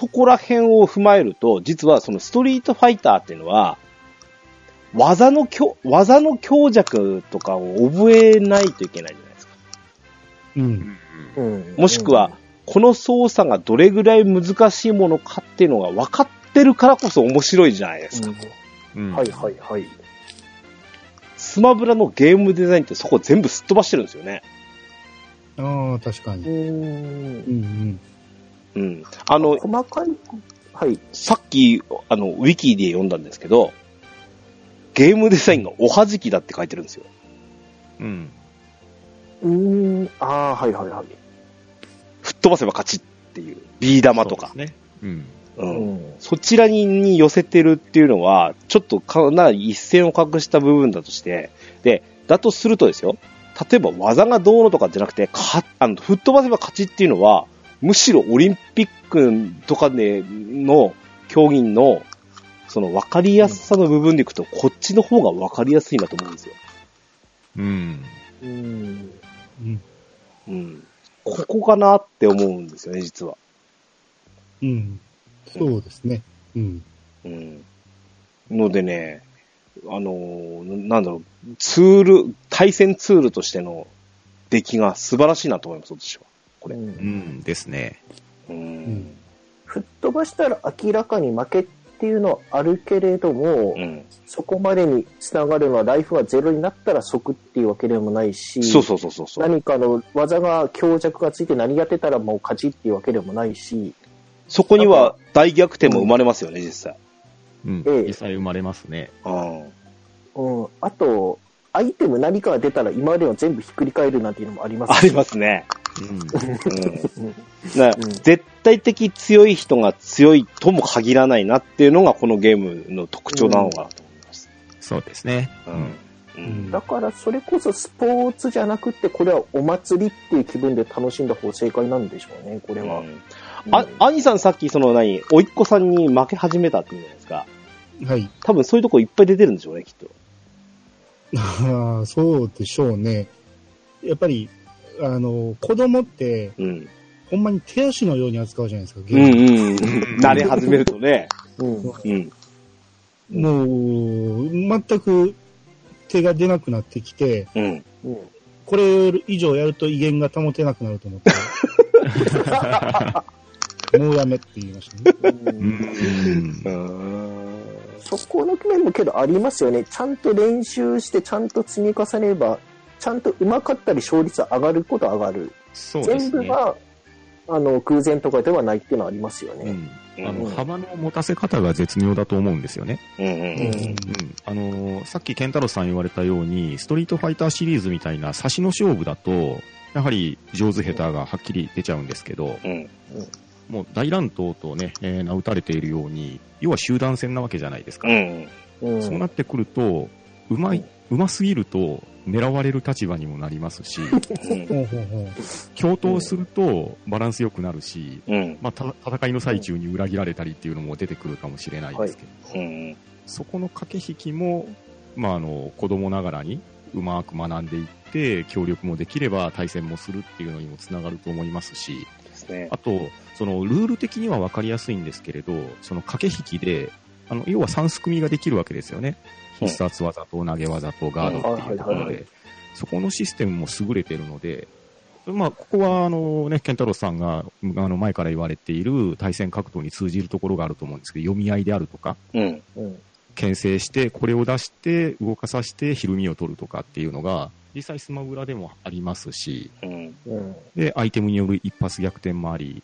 そこら辺を踏まえると、実はそのストリートファイターっていうのは、技の強、技の強弱とかを覚えないといけないじゃないですか。うん。うん。もしくは、この操作がどれぐらい難しいものかっていうのが分かってるからこそ面白いじゃないですか。うん、うん。はいはいはい。スマブラのゲームデザインってそこ全部すっ飛ばしてるんですよね。ああ、確かに。うんう。ん。うん。あの、細かい、はい。さっき、あの、ウィキで読んだんですけど、ゲームデザインがおはじきだって書いてるんですよ。うん。うん。ああ、はいはいはい。吹っ飛ばせば勝ちっていう、ビー玉とかね。うん。う。うんん。そちらにに寄せてるっていうのは、ちょっとかなり一線を画した部分だとして、で、だとするとですよ、例えば技がどうのとかじゃなくて、か、あの、吹っ飛ばせば勝ちっていうのは、むしろオリンピックとかでの競技の、その分かりやすさの部分でいくと、こっちの方が分かりやすいなと思うんですよ。うん。うん。うん。うん。ここかなって思うんですよね、実は。うん。そうですね。うん。うん。のでね、あのーなんだろう、ツール、対戦ツールとしての出来が素晴らしいなと思います、私は。これ。ううんんですね。うん。ん吹っ飛ばしたら明らかに負けっていうのはあるけれども、うん。そこまでにつながるのはライフがゼロになったら即っていうわけでもないし、そうそうそうそうそう。何かの技が強弱がついて何やってたらもう勝ちっていうわけでもないし、そこには大逆転も生まれますよね、実際。うんええ。実際生まれますね。うん。うん、あと、アイテム何かが出たら今までの全部ひっくり返るなんていうのもありますありますね。うん。うん。うんだからうん絶対的強い人が強いとも限らないなっていうのがこのゲームの特徴なのかなと思います。そうですね。うん。うん。だからそれこそスポーツじゃなくて、これはお祭りっていう気分で楽しんだ方が正解なんでしょうね、これは。うんあ、兄さんさっきその何、おいっ子さんに負け始めたって言うじゃないですか。はい。多分そういうとこいっぱい出てるんでしょうね、きっと。ああ、そうでしょうね。やっぱり、あの、子供って、うん。ほんまに手足のように扱うじゃないですか、ゲうーム。んうん。慣れ始めるとね。うん。うん。もう、全く手が出なくなってきて、うん。うん。これ以上やると威厳が保てなくなると思って、もうやめって言いましたね。うん。うん。そこの面もけどありますよね。ちゃんと練習して、ちゃんと積み重ねれば、ちゃんと上手かったり勝率上がることは上がる。そうですね。全部が、あの、空前とかではないっていうのはありますよね。うん。あの、うん幅の持たせ方が絶妙だと思うんですよね。うんうんうんうん。あのーさっきケンタロスさん言われたように、ストリートファイターシリーズみたいな差しの勝負だと、やはり上手下手がはっきり出ちゃうんですけど、うん。もう大乱闘とね、えー名打たれているように、要は集団戦なわけじゃないですか。うん。うん。そうなってくると、うまい、うますぎると狙われる立場にもなりますし。共闘するとバランス良くなるし、うん。まあ、た戦いの最中に裏切られたりっていうのも出てくるかもしれないですけど、うん。そこの駆け引きも、まあ、あの子供ながらにうまく学んでいって協力もできれば対戦もするっていうのにもつながると思いますし。あとそのルール的には分かりやすいんですけれどその駆け引きであの要は3すくみができるわけですよねうん必殺技と投げ技とガードっていうところでそこのシステムも優れてるのでまあ、ここは、あのね、ケンタロスさんが、あの、前から言われている対戦格闘に通じるところがあると思うんですけど、読み合いであるとか、うん。うん。牽制して、これを出して、動かさせて、ひるみを取るとかっていうのが、実際スマブラでもありますし、うん。うん。で、アイテムによる一発逆転もあり、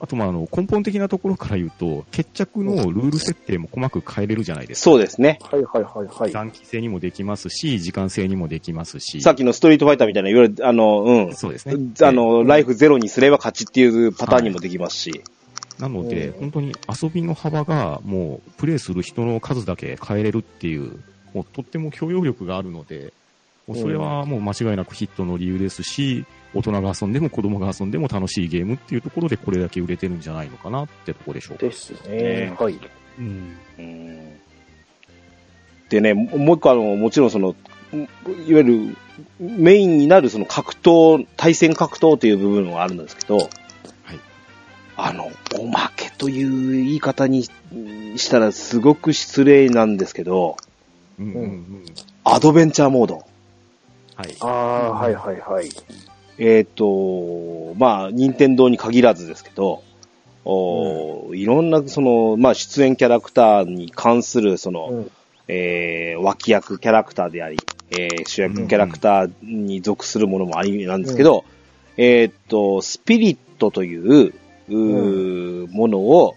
あと、まあ、あの、根本的なところから言うと、決着のルール設定も細かく変えれるじゃないですか。そうですね。はいはいはいはい。短期制にもできますし、時間制にもできますし。さっきのストリートファイターみたいな、いわゆる、あの、うん。そうですね。あの、ライフゼロにすれば勝ちっていうパターンにもできますし。なので、うん本当に遊びの幅がもうプレイする人の数だけ変えれるっていう、もうとっても許容力があるので、それはもう間違いなくヒットの理由ですし、大人が遊んでも子供が遊んでも楽しいゲームっていうところでこれだけ売れてるんじゃないのかなってところでしょうか。ですねね。はい。うん。うんでね、ももう一個あの、もちろんその、いわゆるメインになるその格闘、対戦格闘という部分はあるんですけど、あの、おまけという言い方にしたらすごく失礼なんですけど、うんうんうん。アドベンチャーモード。はい。ああ、はいはいはい。えっ、と、まあ、任天堂に限らずですけど、おいろんな、その、まあ、出演キャラクターに関する、その、うん。えー脇役キャラクターであり、えー主役キャラクターに属するものもありなんですけど、えーっと、スピリットという、うーものを、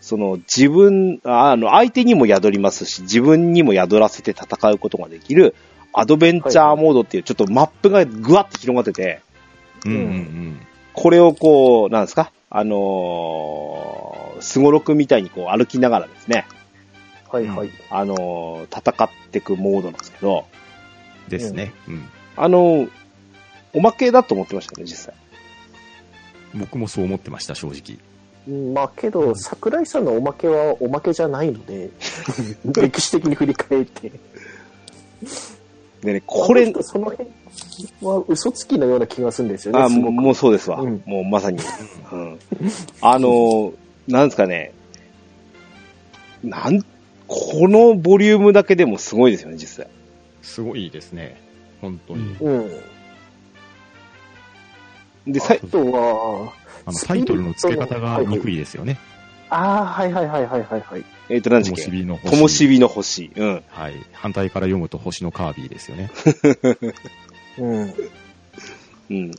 その自分、ああの、相手にも宿りますし、自分にも宿らせて戦うことができる、アドベンチャーモードっていう、ちょっとマップがぐわって広がってて、うんうんうん。これをこう、なんですか？あのー、すごろくみたいにこう歩きながらですね、はいはい。あのー戦っていくモードなんですけど、ですね。うん。あのーおまけだと思ってましたね、実際。僕もそう思ってました、正直。うんまあけど、桜井さんのおまけはおまけじゃないので、歴史的に振り返って。でね、これその辺は嘘つきのような気がするんですよね、あ、すごく。もうそうですわ。うんもうまさに。うん。あのーなんですかね、なん、このボリュームだけでもすごいですよね、実際。すごいですね。本当に。うん。で、あとは、あの、タイトルの付け方が憎いですよね。ああ、はいはいはいはいはいはい。えっ、と、何とも時っけしびの星。ともしびの星。うん。はい。反対から読むと星のカービィですよね。うん。うん。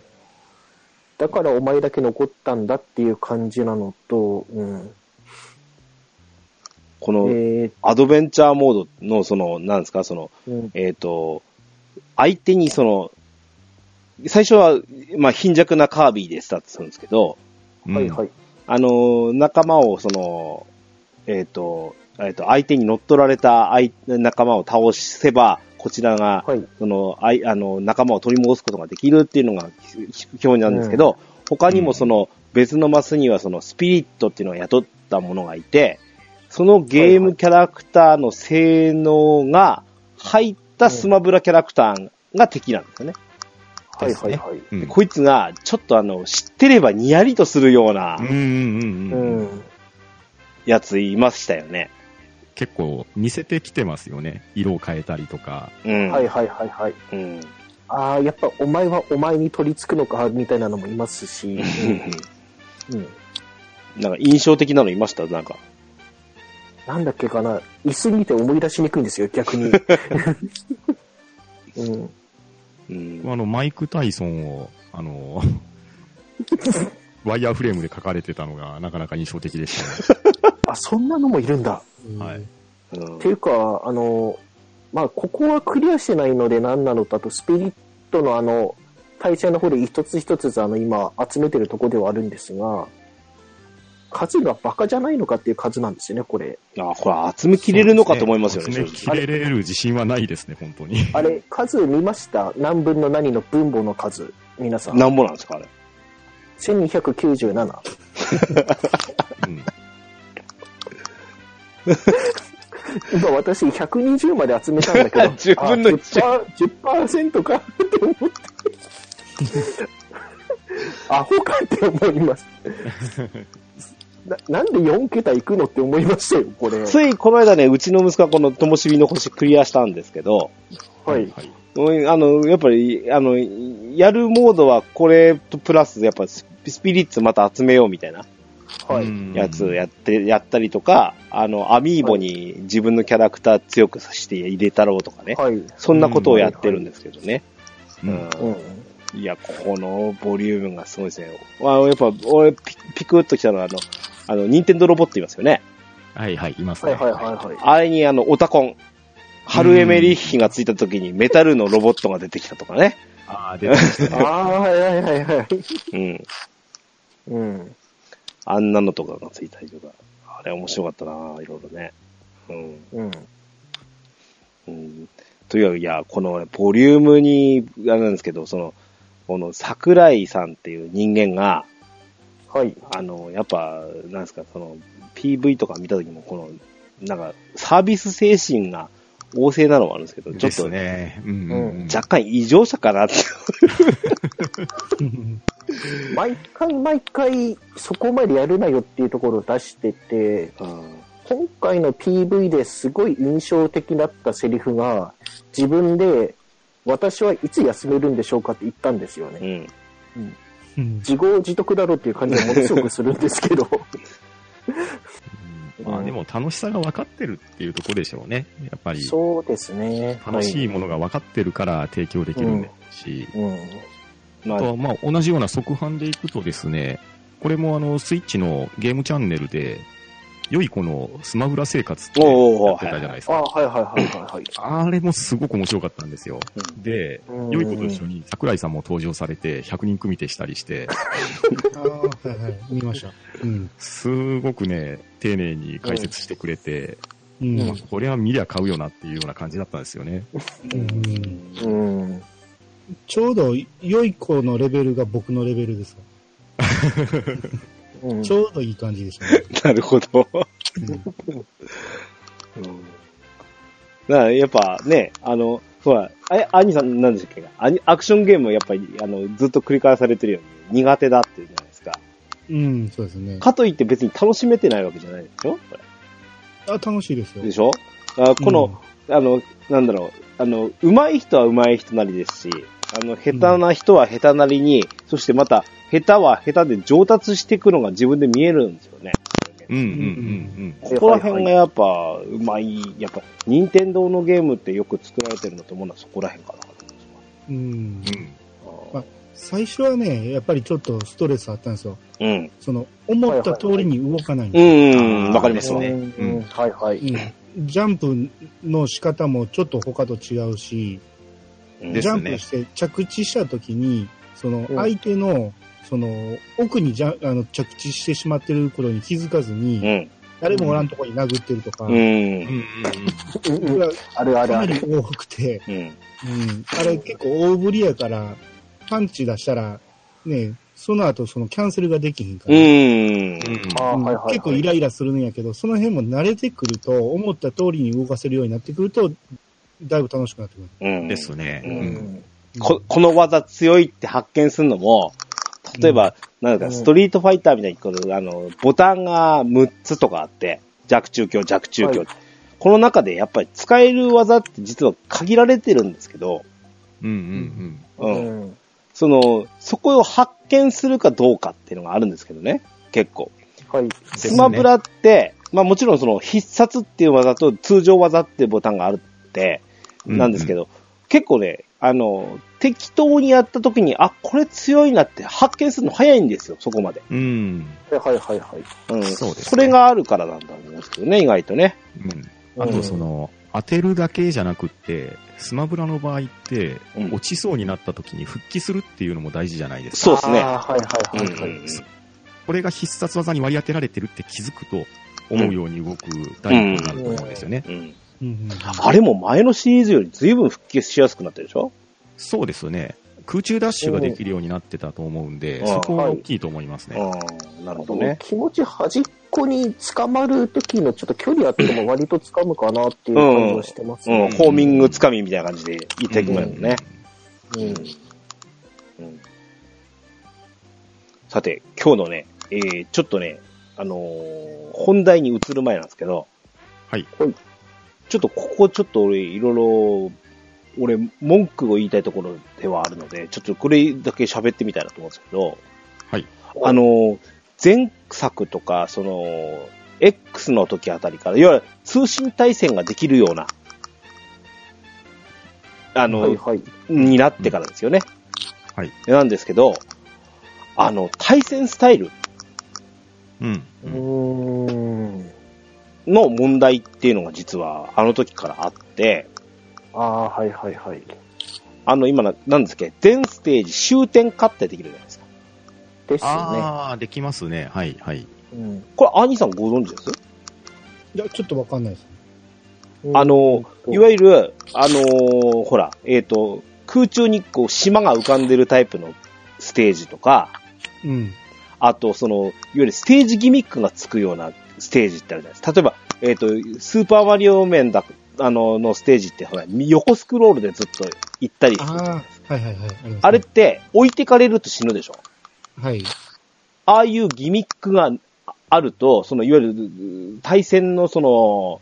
だからお前だけ残ったんだっていう感じなのと、うん。この、えアドベンチャーモードの、その、なんですか、その、ーうんえっ、と、相手にその、最初は、まあ、貧弱なカービィでスタートするんですけど、はいはい。あのー仲間を、その、えっ、と、えっ、と、相手に乗っ取られた相仲間を倒せば、こちらが、はい。その、あい、あの、仲間を取り戻すことができるっていうのがひ表示なんですけど、他にもその、別のマスにはその、スピリットっていうのを雇ったものがいて、そのゲームキャラクターの性能が入ったスマブラキャラクターが敵なんですよね。はいはいはい。うんでこいつが、ちょっとあの、知ってればニヤリとするようなうんうんうんううん。ん。やついましたよね。結構似せてきてますよね。色を変えたりとか。うん。はいはいはいはい。うん。ああ、やっぱお前はお前に取り付くのか、みたいなのもいますし。うん。なんか印象的なのいました？なんか。なんだっけかな。椅子見て思い出しにくいんですよ、逆に。うん。うん。あの、マイク・タイソンを、あの、ワイヤーフレームで書かれてたのがなかなか印象的でしたね。あ、そんなのもいるんだ。はいうんっていうか、あの、まあ、ここはクリアしてないので何なのかと、スピリットのあの、対戦の方で一つ一つあの、今集めてるとこではあるんですが、数がバカじゃないのかっていう数なんですよね、これ。あ、これ集めきれるのかと思いますよね、集めきれる自信はないですね、本当に。あれ、数見ました？何分の何の分母の数？皆さん。なんぼなんですか、あれ？1297。うん今私120まで集めたんだけど、10分の1あ 10%, 10%か？って思って。アホかって思います。ななんで4桁いくのって思いましたよ、これ。ついこの間ね、うちの息子はこのともしびの星クリアしたんですけど、はい。うんあの、やっぱり、あの、やるモードはこれとプラス、やっぱススピリッツまた集めようみたいなはい。うんやつやって、やったりとか、あの、アミーボに自分のキャラクター強くさせて入れたろうとかね。はい。そんなことをやってるんですけどね。うんうん。いや、このボリュームがすごいですね。あやっぱ、俺ピ、ピクッときたのは、あの、あの、ニンテンドロボットいますよね。はいはい、いますね。はいはいはいはい。あれにあの、オタコン。ハルエメリッヒがついた時にメタルのロボットが出てきたとかね。ああ、出てましたね。ああ、はいはいはいはい。うん。うん。あんなのとかがついたりとか。あれ面白かったなぁいろいろね。うん。うん。うん。といういや、このねボリュームに、あれなんですけど、その、この桜井さんっていう人間が、はい。あの、やっぱ、なんですか、その、PV とか見た時も、この、なんか、サービス精神が旺盛なのもあるんですけど、ちょっと、ね。うんうんうん若干異常者かなって。毎回毎回そこまでやるなよっていうところを出してて、うん今回の PV ですごい印象的だったセリフが、自分で、私はいつ休めるんでしょうかって言ったんですよね。うん。うん自業自得だろうっていう感じがものすごくするんですけど。う んまあでも楽しさが分かってるっていうところでしょうね。やっぱりそうですね。楽しいものが分かってるから提供できるんですし、はい。うん。まああとはまあ同じような側販でいくとですね、これもあのスイッチのゲームチャンネルで、良い子のスマブラ生活ってやってたじゃないですあか。はいはいはいはいはい。あれもすごく面白かったんですよ。うんで、うん良い子と一緒に桜井さんも登場されて、100人組手したりして、ああ、はいはい、見ました。うん。すごくね、丁寧に解説してくれて、うん。うんこれは見りゃ買うよなっていうような感じだったんですよね。うんうん。ちょうど良い子のレベルが僕のレベルですわ うんちょうどいい感じでしたね。なるほど。だからやっぱね、あの、ほら、あれ、アニさんなんでしたっけ？アニアクションゲームをやっぱり、あの、ずっと繰り返されてるように苦手だっていうじゃないですか。うん、そうですね。かといって別に楽しめてないわけじゃないでしょ？こあ、楽しいですよれ。でしょ？あこの、あの、なんだろう、あの、上手い人は上手い人なりですし、あの、下手な人は下手なりに、そしてまた、下手は下手で上達していくのが自分で見えるんですよね。うんうんうんここら辺がやっぱ、うまい、やっぱ、任天堂のゲームってよく作られてるのと思うのはそこら辺かなと思いますうん。うん。うん。わ。最初はね、やっぱりちょっとストレスあったんですよ。うん。その、思った通りに動かないんうですよ。ん、わかりますわ。ねうん。はいはい。うんジャンプの仕方もちょっと他と違うし、うんジですねャンプして着地した時に、そのうん相手の、その奥にじゃあの着地してしまってることに気づかずに、うん。誰もおらんとこに殴ってるとか、うん。うんうんうんこれはあるあるかなりある。多くて、うん。うん、あれ結構大振りやから、パンチ出したら、ね、その後そのキャンセルができひんから、うん。うん。うんあはいはいはい。結構イライラするんやけど、その辺も慣れてくると、思った通りに動かせるようになってくると、だいぶ楽しくなってくる。うん。ですね。ううんん。こ、この技強いって発見するのも、例えば、なんか、ストリートファイターみたいに、この、あの、ボタンが6つとかあって、弱中強、弱中強、はいこの中でやっぱり使える技って実は限られてるんですけど、うんうんうん。うん。その、そこを発見するかどうかっていうのがあるんですけどね、結構。はい。スマブラって、まあもちろんその必殺っていう技と通常技っていうボタンがあるって、うん。なんですけど、結構ね、あの、適当にやった時に、あ、これ強いなって発見するの早いんですよ、そこまで。うん。はいはいはいはい。うん。そうですねそれがあるからなんだと思うんですけどね、意外とね。うん。あと、その、当てるだけじゃなくって、スマブラの場合って、うん落ちそうになった時に復帰するっていうのも大事じゃないですか。そうですね。はいはいはいはい。うんこれが必殺技に割り当てられてるって気づくと、思うように動く第一歩になると思うんですよね。うん。うんうんあれも前のシリーズより随分復帰しやすくなってるでしょ？そうですね。空中ダッシュができるようになってたと思うんで、うんそこは大きいと思いますね。うん。なるほどね。気持ち端っこに捕まる時のちょっと距離あっても割と掴むかなっていう感じはしてますうん。ね。ホーミングつかみみたいな感じで言っていくもんね。うん。うんさて、今日のね、えー、ちょっとね、あのー本題に移る前なんですけど、はい。ちょっとここちょっと俺、いろいろ、俺、文句を言いたいところではあるので、ちょっとこれだけ喋ってみたいなと思うんですけど、はい。あのー前作とか、その、X の時あたりから、いわゆる通信対戦ができるような、あの、はいはい。になってからですよね。はい。なんですけど、あの、対戦スタイルうん。うーん。の問題っていうのが実はあの時からあって、ああ、はいはいはい。あの今な、なんですっけ、全ステージ終点化ってできるじゃないですか。ですよね。ああ、できますね。はい、はい。うんこれ、アニさんご存知です？いや、ちょっとわかんないです。あの、いゆわゆる、あのーほら、えっ、と、空中にこう島が浮かんでるタイプのステージとか、うん。あと、その、いわゆるステージギミックがつくようなステージってあるじゃないですか。例えば、えっ、と、スーパーマリオ面だ、あの、のステージって、ほら、横スクロールでずっと行ったりするじゃないですかああ、はいはいはい。あねあれって、置いてかれると死ぬでしょはい。ああいうギミックがあると、その、いわゆる、対戦のその、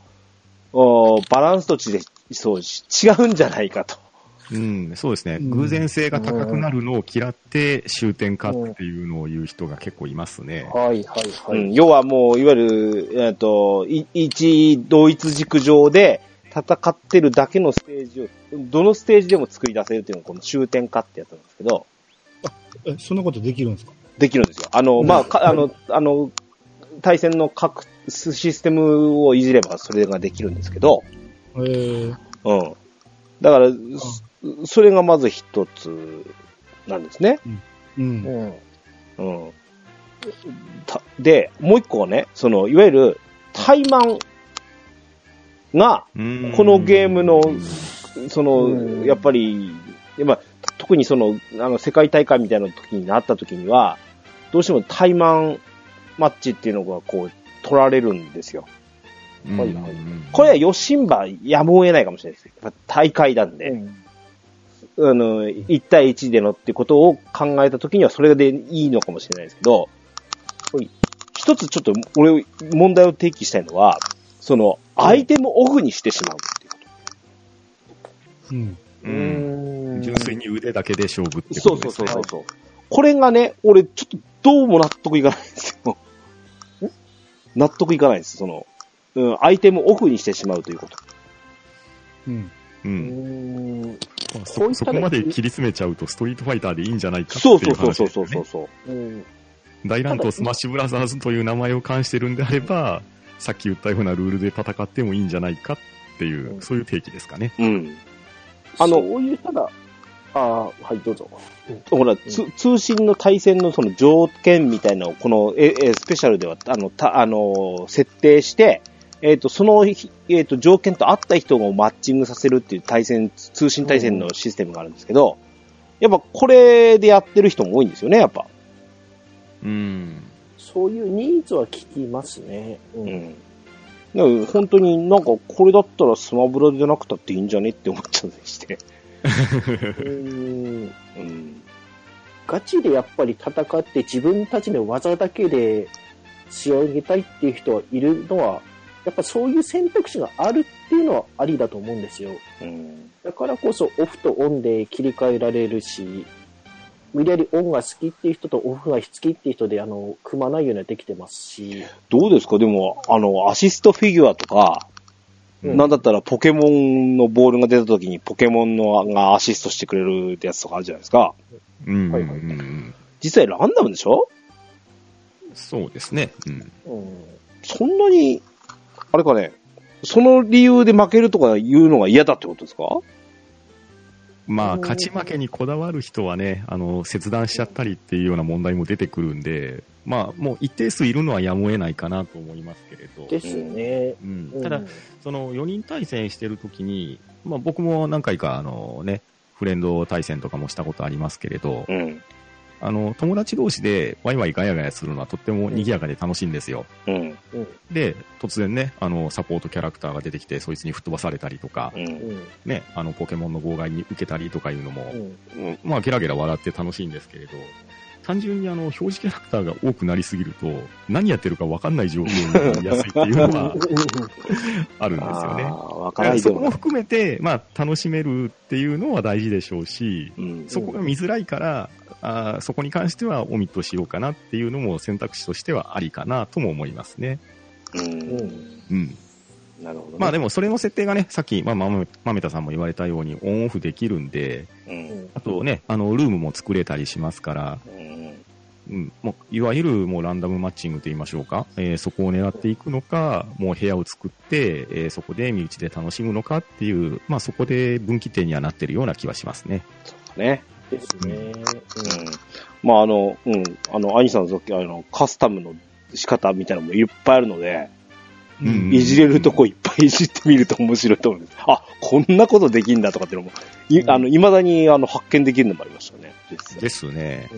おバランスとちで、そう、違うんじゃないかと。うん、そうですね。うん偶然性が高くなるのを嫌って終点化っていうのを言う人が結構いますね。はいはいはい。うん、要はもう、いわゆる、えっ、と、い一同一軸上で戦ってるだけのステージを、どのステージでも作り出せるっていうのがこの終点化ってやつなんですけど、え、そんなことできるんですか？できるんですよ。あの、まあ、かあの、あの、対戦の各システムをいじればそれができるんですけど、えー、うん。だから、そそれがまず一つなんですね。うん。うん。うん。たで、もう一個はね、その、いわゆる、怠慢が、うんこのゲームの、その、うんやっぱり、まあ、特にその、あの、世界大会みたいな時になった時には、どうしても怠慢マッチっていうのがこう、取られるんですよ。うんはいはいこれはヨシンバやむを得ないかもしれないです。大会なんで、うんあの、1対1でのってことを考えた時にはそれでいいのかもしれないですけど、一つちょっと俺問題を提起したいのは、その、アイテムオフにしてしまうっていうこと。うん。ううんん。純粋に腕だけで勝負ってそうことですね。そうそうそう。これがね、俺ちょっとどうも納得いかないんですよ。納得いかないです。その、うん、アイテムオフにしてしまうということ。うん。う。うんん。そそこまで切り詰めちゃうとストリートファイターでいいんじゃないかってそういうそうそう話ですよね。そうそうそう。うん。大乱闘スマッシュブラザーズという名前を冠してるんであれば、さっき言ったようなルールで戦ってもいいんじゃないかっていう、うんそういう定義ですかね。うん。あのそういう、ただ、ああ、はい、どうぞ。ほら、つ通信の対戦のその条件みたいなのを、このええスペシャルでは、あの、た、あの、設定して、えっ、と、その、ひえっ、と、条件と合った人をマッチングさせるっていう対戦、通信対戦のシステムがあるんですけど、やっぱこれでやってる人も多いんですよね、やっぱ。うん。そういうニーズは聞きますね。う。うんん。だから本当になんかこれだったらスマブラじゃなくたっていいんじゃねって思っちゃったりして。うん。うん。ガチでやっぱり戦って自分たちの技だけで仕上げたいっていう人はいるのは、やっぱそういう選択肢があるっていうのはありだと思うんですよ。うん。だからこそオフとオンで切り替えられるし、無理やりオンが好きっていう人とオフが好きっていう人で、あの、組まないようにはできてますし、どうですか？でも、あの、アシストフィギュアとか、うんなんだったらポケモンのボールが出た時にポケモンのがアシストしてくれるやつとかあるじゃないですか。うん。はいはい実際ランダムでしょ？そうですね。うん。うん。そんなに、あれかね、その理由で負けるとか言うのが嫌だってことですか？まあ、うん勝ち負けにこだわる人はね、あの、切断しちゃったりっていうような問題も出てくるんで、まあ、もう一定数いるのはやむを得ないかなと思いますけれど。ですね。うんうんただ、その4人対戦してるときに、まあ僕も何回かあのね、フレンド対戦とかもしたことありますけれど、うん。あの、友達同士でワイワイガヤガヤするのはとっても賑やかで楽しいんですよ。うん。うん。で、突然ね、あの、サポートキャラクターが出てきて、そいつに吹っ飛ばされたりとかう、。うんん。ね、あの、ポケモンの妨害に受けたりとかいうのも、うん。うん。まあ、ゲラゲラ笑って楽しいんですけれど、単純にあの、表示キャラクターが多くなりすぎると、何やってるか分かんない状況になりやすいっていうのは あるんですよね。からないでも。そこも含めて、まあ、楽しめるっていうのは大事でしょうし、うん。そこが見づらいから、あーそこに関してはオミットしようかなっていうのも選択肢としてはありかなとも思いますね。う。うんん。うん。なるほどね。まあでもそれの設定がね、さっき、まあ、まめまめたさんも言われたようにオンオフできるんで、うん。あとね、あの、ルームも作れたりしますから、うん。うん、もういわゆるもうランダムマッチングと言いましょうか、えーそこを狙っていくのか、もう部屋を作って、えーそこで身内で楽しむのかっていう、まあそこで分岐点にはなってるような気はしますね。そうだね。ですね。うん。まあ、あの、うん。あの、アニさんの時、あの、カスタムの仕方みたいなのもいっぱいあるので、うんいじれるとこいっぱいいじってみると面白いと思うんです。あ、こんなことできんだとかっていうのも、い、うんあの、未だに、あの、発見できるのもありましたね。ですね。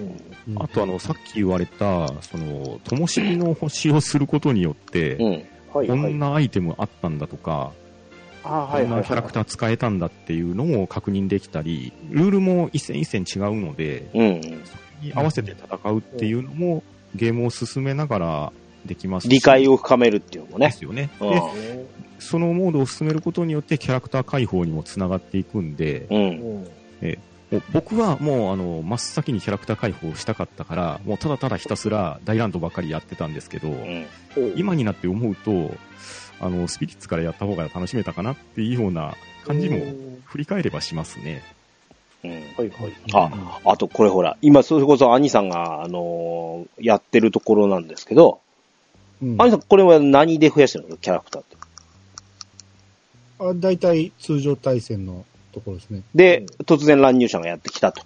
うん。あとあの、さっき言われた、その、ともしびの星をすることによって、うん。はいはい。こんなアイテムあったんだとか、あこんなキャラクター使えたんだっていうのも確認できたり、ルールも一戦一戦違うので、うん。に合わせて戦うっていうのも、ゲームを進めながらできますし理解を深めるっていうのもね。ですよね。うんで、そのモードを進めることによってキャラクター解放にもつながっていくんで、う。うんん。もう僕はもうあの、真っ先にキャラクター解放をしたかったから、もうただただひたすら大乱闘ばっかりやってたんですけど、うん。今になって思うと、あの、スピリッツからやった方が楽しめたかなっていうような感じもうん振り返ればしますね。うん。はいはい。あ、あとこれほら、今それこそ兄さんが、あのーやってるところなんですけど、うん兄さんこれは何で増やしてるの？キャラクターって。あ大体通常対戦のところですね。で、うん突然乱入者がやってきたと。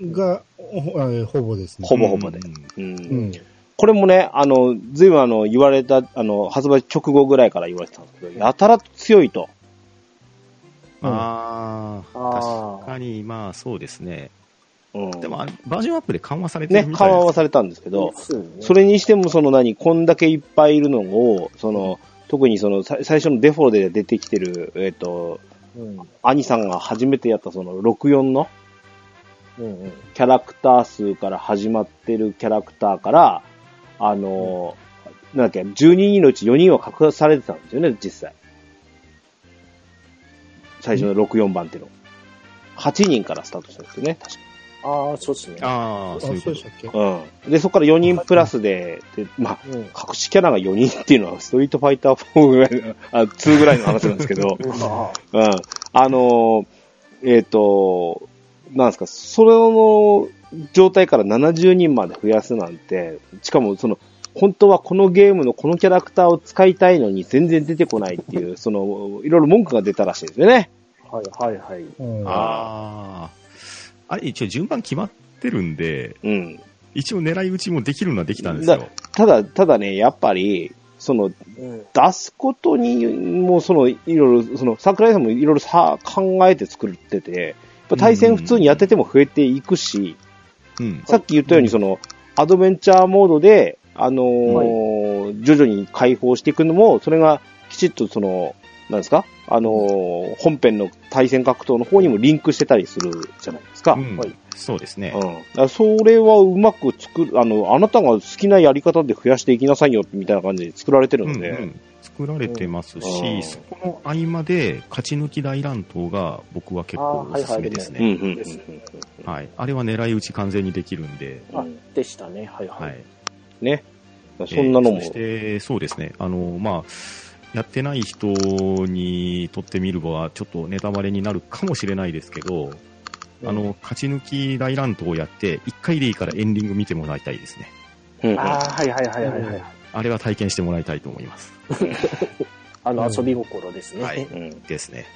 が、ほあほぼですね。ほぼほぼで。うんうん。うん。これもね、あの、ずいぶんあの、言われた、あの、発売直後ぐらいから言われてたんですけど、やたら強いと。ああ、確かに、まあそうですね。うん。でも、バージョンアップで緩和されてるね、みたいです緩和はされたんですけど、ねそれにしてもその何、こんだけいっぱいいるのを、その、特にその、さ最初のデフォで出てきてる、えっ、と、うん。兄さんが初めてやったその64のうんうん。キャラクター数から始まってるキャラクターから、あの、なんだっけ、12人のうち4人は隠されてたんですよね、実際。最初の64番っていうの。8人からスタートしたんですよね、確かああ、そうですね。ああ、あ、そうでしたっけ？うん。で、そこから4人プラスで、でまあ、うん。隠しキャラが4人っていうのは、ストリートファイター4ぐらいの、あ、2ぐらいの話なんですけど、あ うん。あのーえっ、と、なんですか、それの状態から70人まで増やすなんて、しかもその、本当はこのゲームのこのキャラクターを使いたいのに全然出てこないっていう、その、いろいろ文句が出たらしいんですよね。あはいはいはい。うんああ。あれ、一応順番決まってるんで、うん。一応狙い撃ちもできるのはできたんですよ。ただ、ただね、やっぱり、その、うん。出すことにも、その、いろいろ、その、桜井さんもいろいろさ、考えて作ってて、対戦普通にやってても増えていくし、うん。さっき言ったように、その、アドベンチャーモードで、あのー徐々に解放していくのも、それがきちっとその、なんですか？あのー本編の対戦格闘の方にもリンクしてたりするじゃないですか。うん。うんはいそうですね。だからそれはうまく作る、あの、あなたが好きなやり方で増やしていきなさいよ、みたいな感じで作られてるので、うんうん作られてますし、うんそこの合間で勝ち抜き大乱闘が僕は結構おすすめですうん、うん、ね。はい。あれは狙い撃ち完全にできるんで、あ、でしたね。はいは。はいい。ね。そんなのもえーそし、て、そうですね。あの、まあ、やってない人にとってみれば、ちょっとネタバレになるかもしれないですけど、あの、勝ち抜き大乱闘をやって、一回でいいからエンディング見てもらいたいですね。うんああ、はいはいはいはいはい。あれは体験してもらいたいと思います。あの、遊び心ですね。でですね。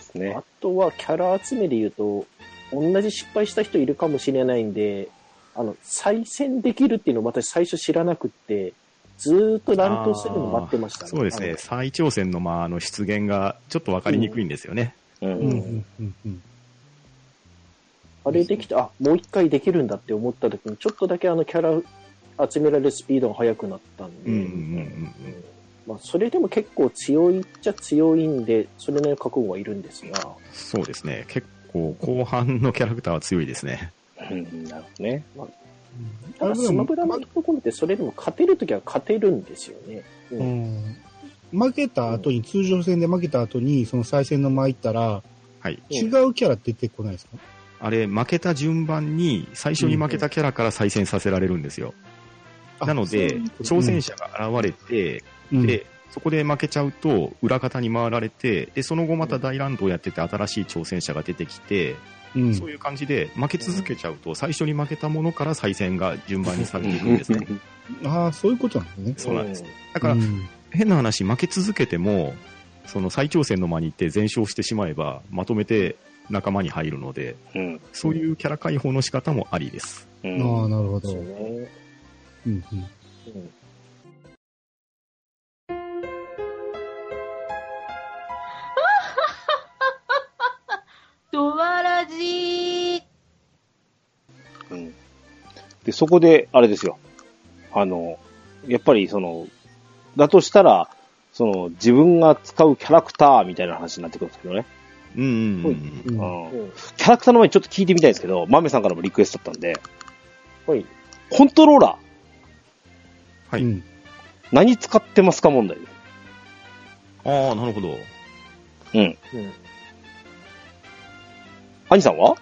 すねあ。とはキャラ集めで言うと、同じ失敗した人いるかもしれないんで、あの、再戦できるっていうのを私最初知らなくって、ずーっと乱闘するの待ってましたね。そうですね。再挑戦の、まあ、あの、出現がちょっとわかりにくいんですよね。う。うんんうんうんうん。あれできて、あ、もう一回できるんだって思った時に、ちょっとだけあのキャラ集められるスピードが速くなったんで、うんうんうんうん。まあ、それでも結構強いっちゃ強いんで、それなりの覚悟はいるんですが、そうですね。結構、後半のキャラクターは強いですね。うんなるほどね。ただスマブラのところってそれでも勝てるときは勝てるんですよね。ううん。ん負けた後に、通常戦で負けた後に、その再戦の前行ったら、はい。違うキャラ出てこないですか？あれ、負けた順番に、最初に負けたキャラから再戦させられるんですよ。なので、挑戦者が現れて、うん、で、そこで負けちゃうと、裏方に回られて、で、その後また大乱闘やってて新しい挑戦者が出てきて、うん、そういう感じで負け続けちゃうと、最初に負けたものから再戦が順番にされていくんですね。ああ、そういうことなんですね。そうなんです。だからう、ん変な話、負け続けても、その再挑戦の間に行って全勝してしまえば、まとめて仲間に入るので、うん。そういうキャラ解放の仕方もありです。うあん。あ、なるほど。そううんね。うんうんドワ ラジー。うん。で、そこで、あれですよ。あの、やっぱりその、だとしたら、その、自分が使うキャラクターみたいな話になってくるんですけどね。うんうんうんうん。うんうん。うん。キャラクターの前にちょっと聞いてみたいんですけど、マメさんからもリクエストだったんで、はい。コントローラー、はいうん何使ってますか問題。ああ、なるほど。うん。うん。兄さんは？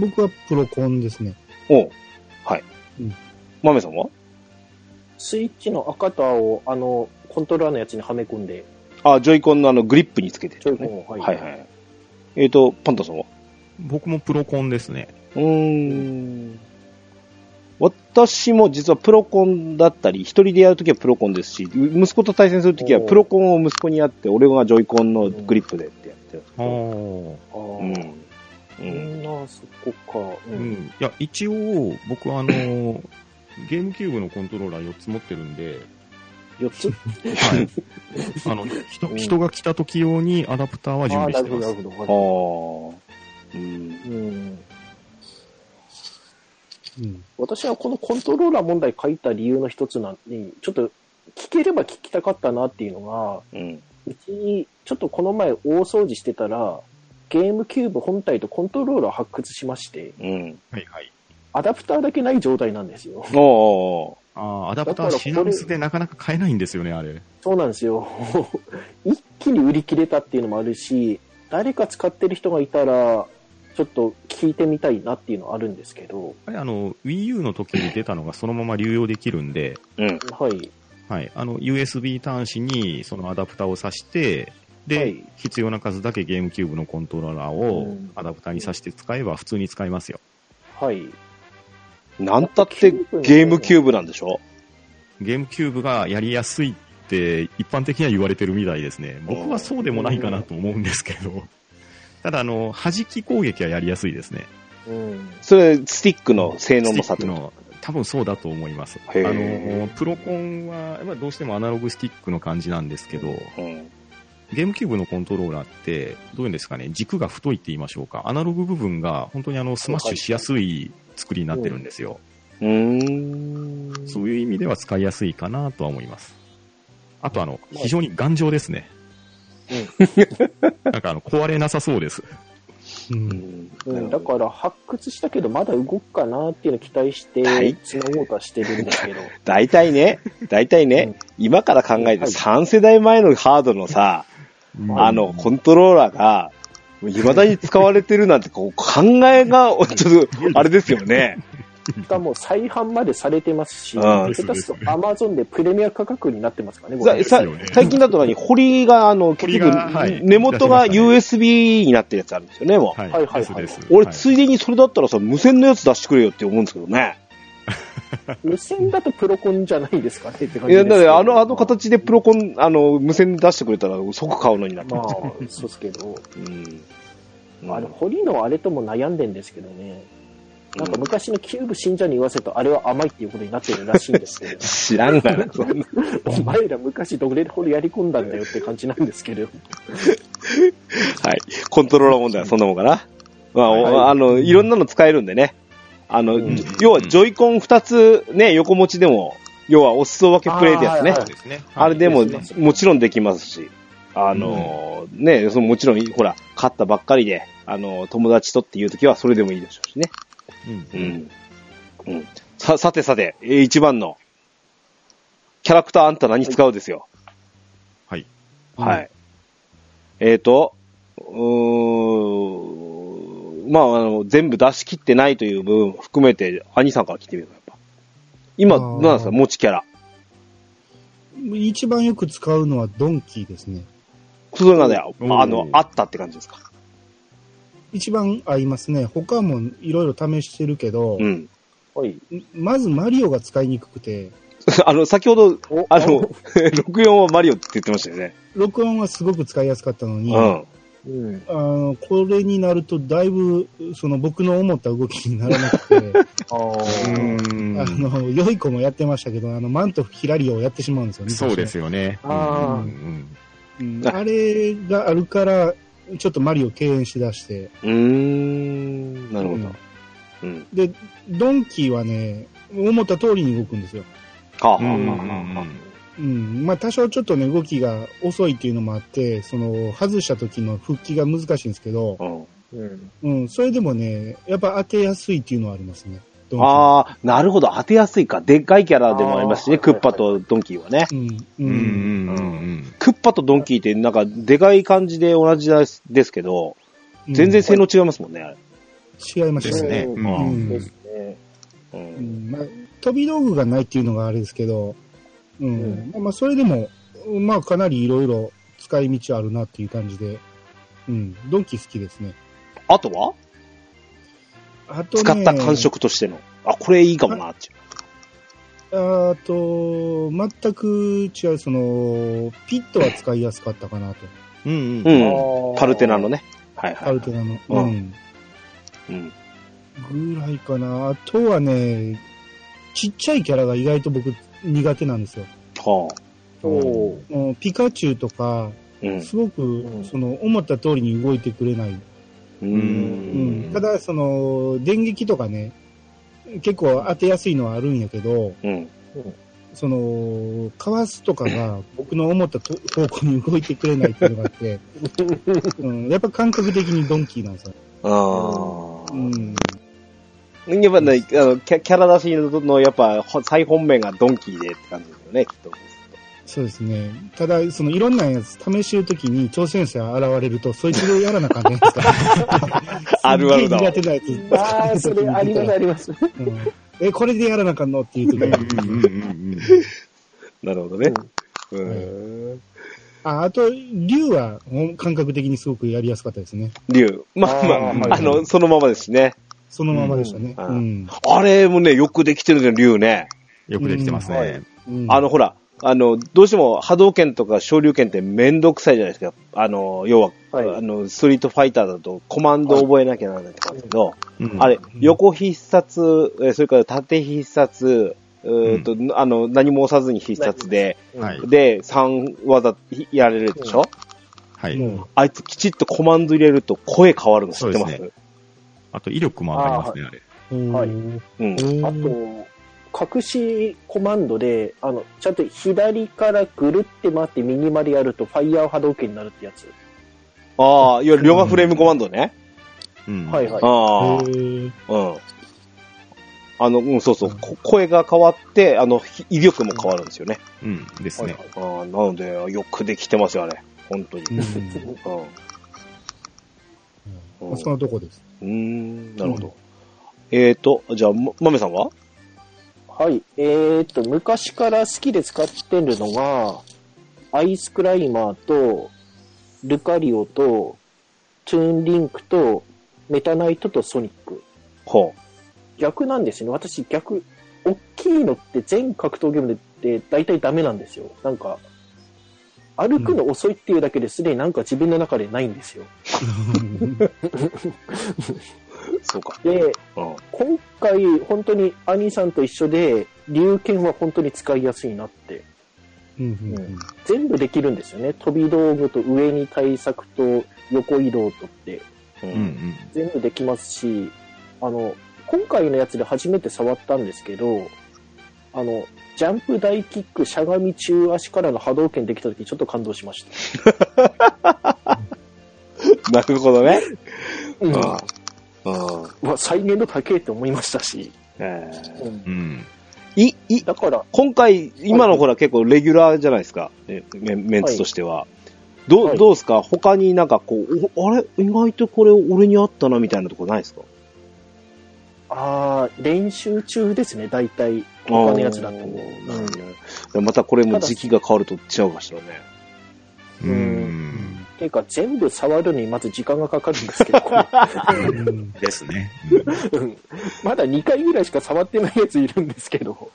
僕はプロコンですね。おうはい。うんマメさんは？スイッチの赤と青を、あの、コントローラーのやつにはめ込んで、あ、ジョイコンのあの、グリップにつけてちょるね。いはい。はいはい。えっ、と、パンタさんは？僕もプロコンですね。うーん。私も実はプロコンだったり、一人でやるときはプロコンですし、息子と対戦するときはおープロコンを息子にやって、俺がジョイコンのグリップでってやってああ。ど。ああ。うん。う。うんんな、そこか。う。うんん。いや、一応、僕はあの、ゲームキューブのコントローラー4つ持ってるんで、4つ？はい。あの、人うん人が来た時用にアダプターは準ああ、備なるほど、してます。なるほど。ああ。うん。うん。うん。私はこのコントローラー問題書いた理由の一つなんに、ちょっと聞ければ聞きたかったなっていうのが、うん。うちにちょっとこの前大掃除してたら、ゲームキューブ本体とコントローラーを発掘しまして、うん。はいはい。アダプターだけない状態なんですよ。おーああ、アダプター品薄でなかなか買えないんですよね、あれ。そうなんですよ。一気に売り切れたっていうのもあるし、誰か使ってる人がいたら、ちょっと聞いてみたいなっていうのはあるんですけど、あれ、あの、Wii U の時に出たのがそのまま流用できるんで、うん。はい。はい。あの、USB 端子にそのアダプターを挿して、で、はい必要な数だけゲームキューブのコントローラーをうんアダプターに挿して使えば普通に使えますよ。はい。なんたってゲームキューブなんでしょ？ゲームキューブがやりやすいって一般的には言われてるみたいですね。僕はそうでもないかなと思うんですけど。ただ、あの、弾き攻撃はやりやすいですね。うん。それ、スティックの性能の差ってこと？の、多分そうだと思います。あの、プロコンは、まあ、どうしてもアナログスティックの感じなんですけど、うん。ゲームキューブのコントローラーって、どういうんですかね、軸が太いって言いましょうか。アナログ部分が本当にあの、スマッシュしやすい作りになってるんですよ。うーん。そういう意味では使いやすいかなとは思います。あとあの、まあ非常に頑丈ですね。なんかあの、壊れなさそうです。う。うん。んうん、だから発掘したけどまだ動くかなっていうのを期待してはい繋ごうとはしてるんですけど、大体ね、大体ね、今から考えてはい。3世代前のハードのさ、あ。の、コントローラーが、未だに使われてるなんて、こう、考えが、ちょっと、あれですよね。しかも再販までされてますし、うん下手すると Amazon でプレミア価格になってますからね、最近だと何堀が、あの、結局、根元が USB になってるやつあるんですよね、もう。はい。はいはい俺、はい。ついでにそれだったらさ、無線のやつ出してくれよって思うんですけどね。無線だとプロコンじゃないですかねって感いや、じですけど。だからあの、あの形でプロコン、あの、無線で出してくれたら即買うのになってまあそうですけど、うん。あれ、堀のあれとも悩んでんですけどね、なんか昔のキューブ信者に言わせると、あれは甘いっていうことになってるらしいんですけど、知らんがな、そんな。お前ら昔どれほどやり込んだんだよって感じなんですけど、はい。コントローラー問題はそんなもんかな。まあ、おはいあの、いろんなの使えるんでね。あの、うん要は、ジョイコン2つね、横持ちでも、要は、お裾分けプレイってやつね。あーはいそうですね。あれでも、もちろんできますし、あのーね、そのもちろん、ほら、勝ったばっかりで、あのー友達とっていう時はそれでもいいでしょうしね。うんうん。うん。さ、さてさて、えー一番の、キャラクターあんた何使うですよ？はい。はい。えっ、と、うーん、まあ、あの、全部出し切ってないという部分も含めて、兄さんから聞いてみるか、やっぱ。今、なんですか、持ちキャラ。一番よく使うのはドンキーですね。それがね、うんあの、あったって感じですか？一番合いますね。他もいろいろ試してるけど、うん。はい。んまずマリオが使いにくくて、あの、先ほど、おあの、64 はマリオって言ってましたよね。録音はすごく使いやすかったのに、うん。うん。あのこれになるとだいぶその僕の思った動きにならなくて、あうーあん。の、良い子もやってましたけど、あの、マントヒラリオをやってしまうんですよね。そうですよね。あーうんうんあれがあるから、ちょっとマリオ敬遠しだして、うーん。なるほど。うん。で、ドンキーはね、思った通りに動くんですよ。はあ、はあ、うんうんはあ、はあ。うん。まあ、多少ちょっとね、動きが遅いっていうのもあって、その、外した時の復帰が難しいんですけど、うん。うん。うん、それでもね、やっぱ当てやすいっていうのはありますね。ああ、なるほど。当てやすいか。でっかいキャラでもありますしね。クッパとドンキーはね。うん。う。うんんうんうんクッパとドンキーってなんかでかい感じで同じですですけど、全然性能違いますもんね、あれ。違いましたね。ですね。うんうんうんですね。う。うんんまあ、飛び道具がないっていうのがあれですけど、うん。うんまあまあ、それでも、まあ、かなりいろいろ使い道あるなっていう感じで、うん。ドンキ好きですね。あとは？あとね、使った感触としての。あ、これいいかもな、っていう。あと、全く違う、その、ピットは使いやすかったかなと。うんうんうん。パルテナのね。はいはい。アルテナの。ううんん。うん。ぐらいかな。あとはね、ちっちゃいキャラが意外と僕苦手なんですよ。はあ。ピカチュウとか、うん。すごく、んその、思った通りに動いてくれない。ううんん。ただ、その、電撃とかね、結構当てやすいのはあるんやけど、うん。その、かわすとかが僕の思ったと方向に動いてくれないっていうのがあって、うん、やっぱ感覚的にドンキーなんですよ。ああ。うん。やっぱね、あのキャキャラ出しの、やっぱ、ほ最本命がドンキーでって感じですよね、きっと。そうですね。ただ、そのいろんなやつ試してるときに挑戦者が現れると、そいつでやらなあかんねんですか。あるあるだ苦手なやつ。ああ、それありますあります。うんえ、これでやらなあかんの？っていう時があるうんうんうんなるほどね。うん。あ、あと、竜は感覚的にすごくやりやすかったですね。竜。まあまあーあ、あの、そのままですね。そのままでしたね。ううんん。あれもね、よくできてるね、竜ね。よくできてますねい。うんあの、ほら、あの、どうしても波動拳とか昇竜拳ってめんどくさいじゃないですか。あの、要は、はい。あの、ストリートファイターだとコマンドを覚えなきゃならないとかですけど、うん。あれ、横必殺、えそれから縦必殺、うーん。と、あの、何も押さずに必殺で、はい。で、3技やれるでしょ、はい。もあいつきちっとコマンド入れると声変わるの知ってます？そうであと威力も上がりますね、あれ。う、はい。うん。あと、隠しコマンドで、あの、ちゃんと左からぐるって回って右までやると、ファイヤー波動拳になるってやつ。ああ、いわゆる両側フレームコマンドね。うんはいはい。ああ、うん。あの、うん、そうそう、こ声が変わって、あの、ひ威力も変わるんですよね。うん。ですね。ああ、なので、よくできてますよ、あれ。本当に。うんうん。まあそのとこです。うーん、なるほど。えーと、じゃあ、ま、まめさんは？はい。えーっと、昔から好きで使ってるのが、アイスクライマーと、ルカリオと、トゥーンリンクと、メタナイトとソニック。ほ逆なんですよね。私逆、大きいのって全格闘ゲームで大体ダメなんですよ。なんか、歩くの遅いっていうだけですでになんか自分の中でないんですよ。う。そうか。で、うん。今回本当に兄さんと一緒で、龍剣は本当に使いやすいなって。うんうんうん全部できるんですよね。飛び道具と上に対策と横移動とってううんうん。全部できますし、あの、今回のやつで初めて触ったんですけど、あの、ジャンプ大キック、しゃがみ中足からの波動拳できた時ちょっと感動しました。なるほどね。うん。うん。うん。うわ、再現度高えって思いましたし。えーうんうん。い、い、だから、今回、今のほら結構レギュラーじゃないですか。えメメンツとしては。どう、はいどうですか？他になんかこう、おあれ？意外とこれ俺にあったなみたいなとこないですか？あー練習中ですね、大体。他のやつだと。うんほどねまたこれも時期が変わると違うかしらね。ううんん。ていうか、全部触るのにまず時間がかかるんですけど、こうんですね。れうんまだ2回ぐらいしか触ってないやついるんですけど。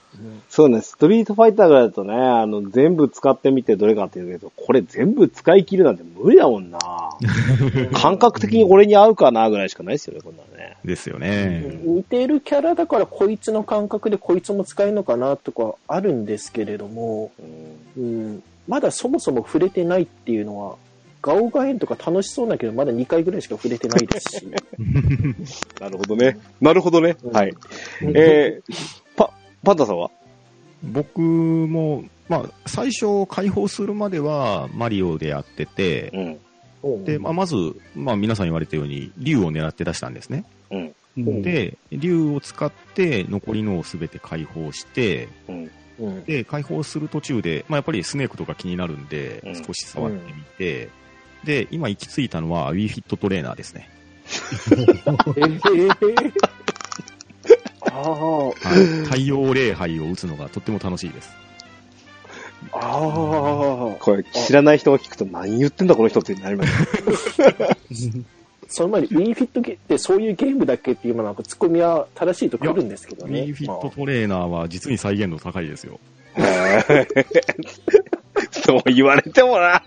そうね、ストリートファイターぐらいだとね、あの、全部使ってみてどれかっていうけど、これ全部使い切るなんて無理だもんな 感覚的に俺に合うかなぐらいしかないですよね、こんなのね。ですよね。似てるキャラだからこいつの感覚でこいつも使えるのかなとかあるんですけれども、うんうん、まだそもそも触れてないっていうのは、ガオガエンとか楽しそうだけど、まだ2回ぐらいしか触れてないですし。なるほどね。なるほどね。うんはい。えー、パ、パンタさんは？僕も、まあ、最初解放するまではマリオでやってて、うん。うんで、まあ、まず、まあ、皆さん言われたように、竜を狙って出したんですね。うん。うんで、竜を使って残りのをすべて解放して、うん。うんで、解放する途中で、まあ、やっぱりスネークとか気になるんでうん、少し触ってみて、で、今行き着いたのは Wii フィットトレーナーですね。えー、あはい。太陽礼拝を打つのがとっても楽しいです。あ、ああ、これ知らない人が聞くと何言ってんだこの人ってなりますよ。その前に Wii フィットゲってそういうゲームだっけっていうなんかツッコミは正しいと来るんですけどね。Wii フィットトレーナーは実に再現度高いですよ。そう言われてもな。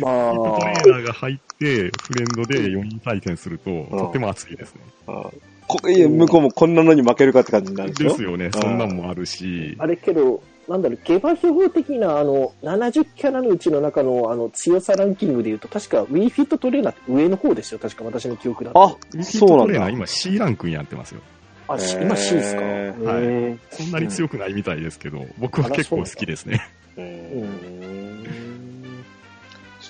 まあ、フィットトレーまあナーが入って、フレンドで4人対戦すると、とっても熱いですね。こいや向こうもこんなのに負けるかって感じになるでしょ？ですよね。そんなんもあるし、あれけど、なんだろう、下馬評的なあの、70キャラのうちの中のあの、強さランキングで言うと、確か Wii フィットトレーナーって上の方ですよ。確か私の記憶だと。あ、フィッそうなんだトトレーナー。今 C ランクになってますよ。あ、し今 C ですか？はいーそんなに強くないみたいですけど、僕は結構好きですね。うーん。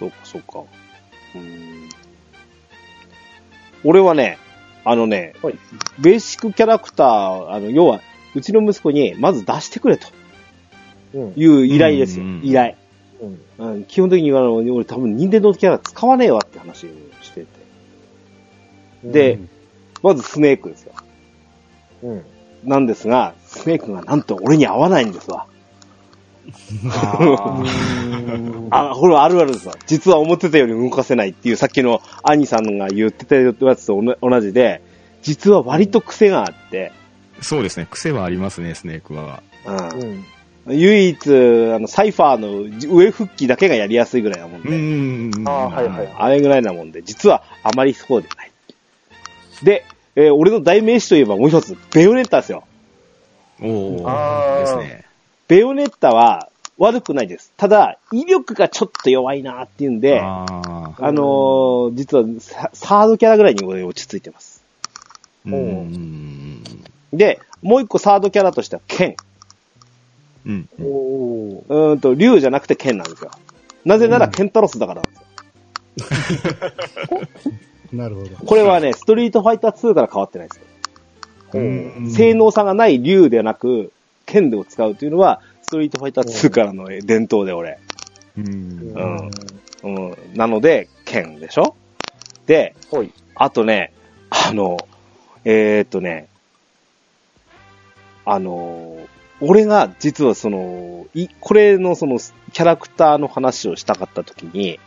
そうか、そうか。うん俺はね、あのね、はいベーシックキャラクター、あの、要は、うちの息子に、まず出してくれとうん。いう依頼ですよ。うん依頼。うん。うん、基本的に言われるのに、俺多分、任天堂キャラ使わねえわって話をしてて。で、まずスネークですよ。うん。なんですが、スネークがなんと俺に合わないんですわ。あ、これはあるあるですわ。実は思ってたより動かせないっていう、さっきの兄さんが言ってたやつと同同じで、実は割と癖があって、そうですね。癖はありますね、スネークは。うんうん。唯一、あの、サイファーの上復帰だけがやりやすいぐらいなもんうで、ん。あーはいはいはいあれぐらいなもんで、実はあまりそうではない。で、えー俺の代名詞といえばもう一つ、ベヨネッタですよ。おあーーですね。ベヨネッタは悪くないです。ただ、威力がちょっと弱いなっていうんで、あああ。のー実はササードキャラぐらいに俺落ち着いてます。うん。で、もう一個サードキャラとしては剣。うん。おーうーんと、竜じゃなくて剣なんですよ。なぜならケンタロスだからなんですよ。なるほど。これはね、ストリートファイター2から変わってないですよ。うん性能差がない竜ではなく、剣を使うというのは、ストリートファイター2からの伝統で俺。うん。うんうん。なので、剣でしょ？で、はい。あとね、あの、えーっとね、あのー俺が実はその、い、これのそのキャラクターの話をしたかった時に、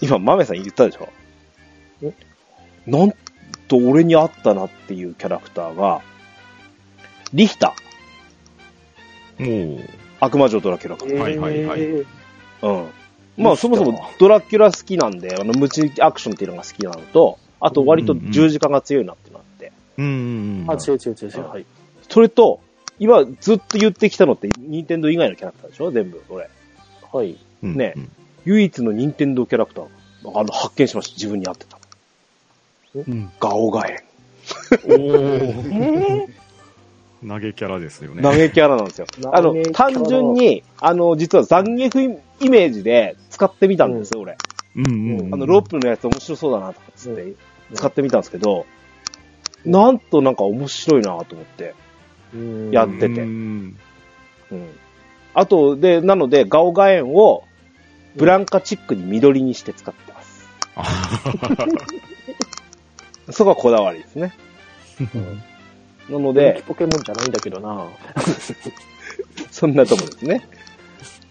今、マメさん言ったでしょ？え？なんと俺にあったなっていうキャラクターが、リヒター、もう、悪魔女ドラキュラか。はいはいはいえーうん。まあそもそもドラキュラ好きなんで、あの、無知アクションっていうのが好きなのと、あと割と十字架が強いなっていうのがあって、うんうんうん。あ、違う違う違う違う。はい。それと、今ずっと言ってきたのって、ニンテンドー以外のキャラクターでしょ？全部、俺。はい。うんねうん唯一のニンテンドーキャラクター、あの、発見しました。自分に合ってた。うん。ガオガエン。え投げキャラですよね。投げキャラなんですよ。あの単純に、あの、実は残虐イメージで使ってみたんですよ、俺。うんうんうん。あの、ロープのやつ面白そうだなとかつって、使ってみたんですけど、なんとなんか面白いなと思って。ーやっててうんうん。あと、で、なので、ガオガエンを、ブランカチックに緑にして使ってます。そこはこだわりですね。なのでで、ポケモンじゃないんだけどな。そんなとこですね。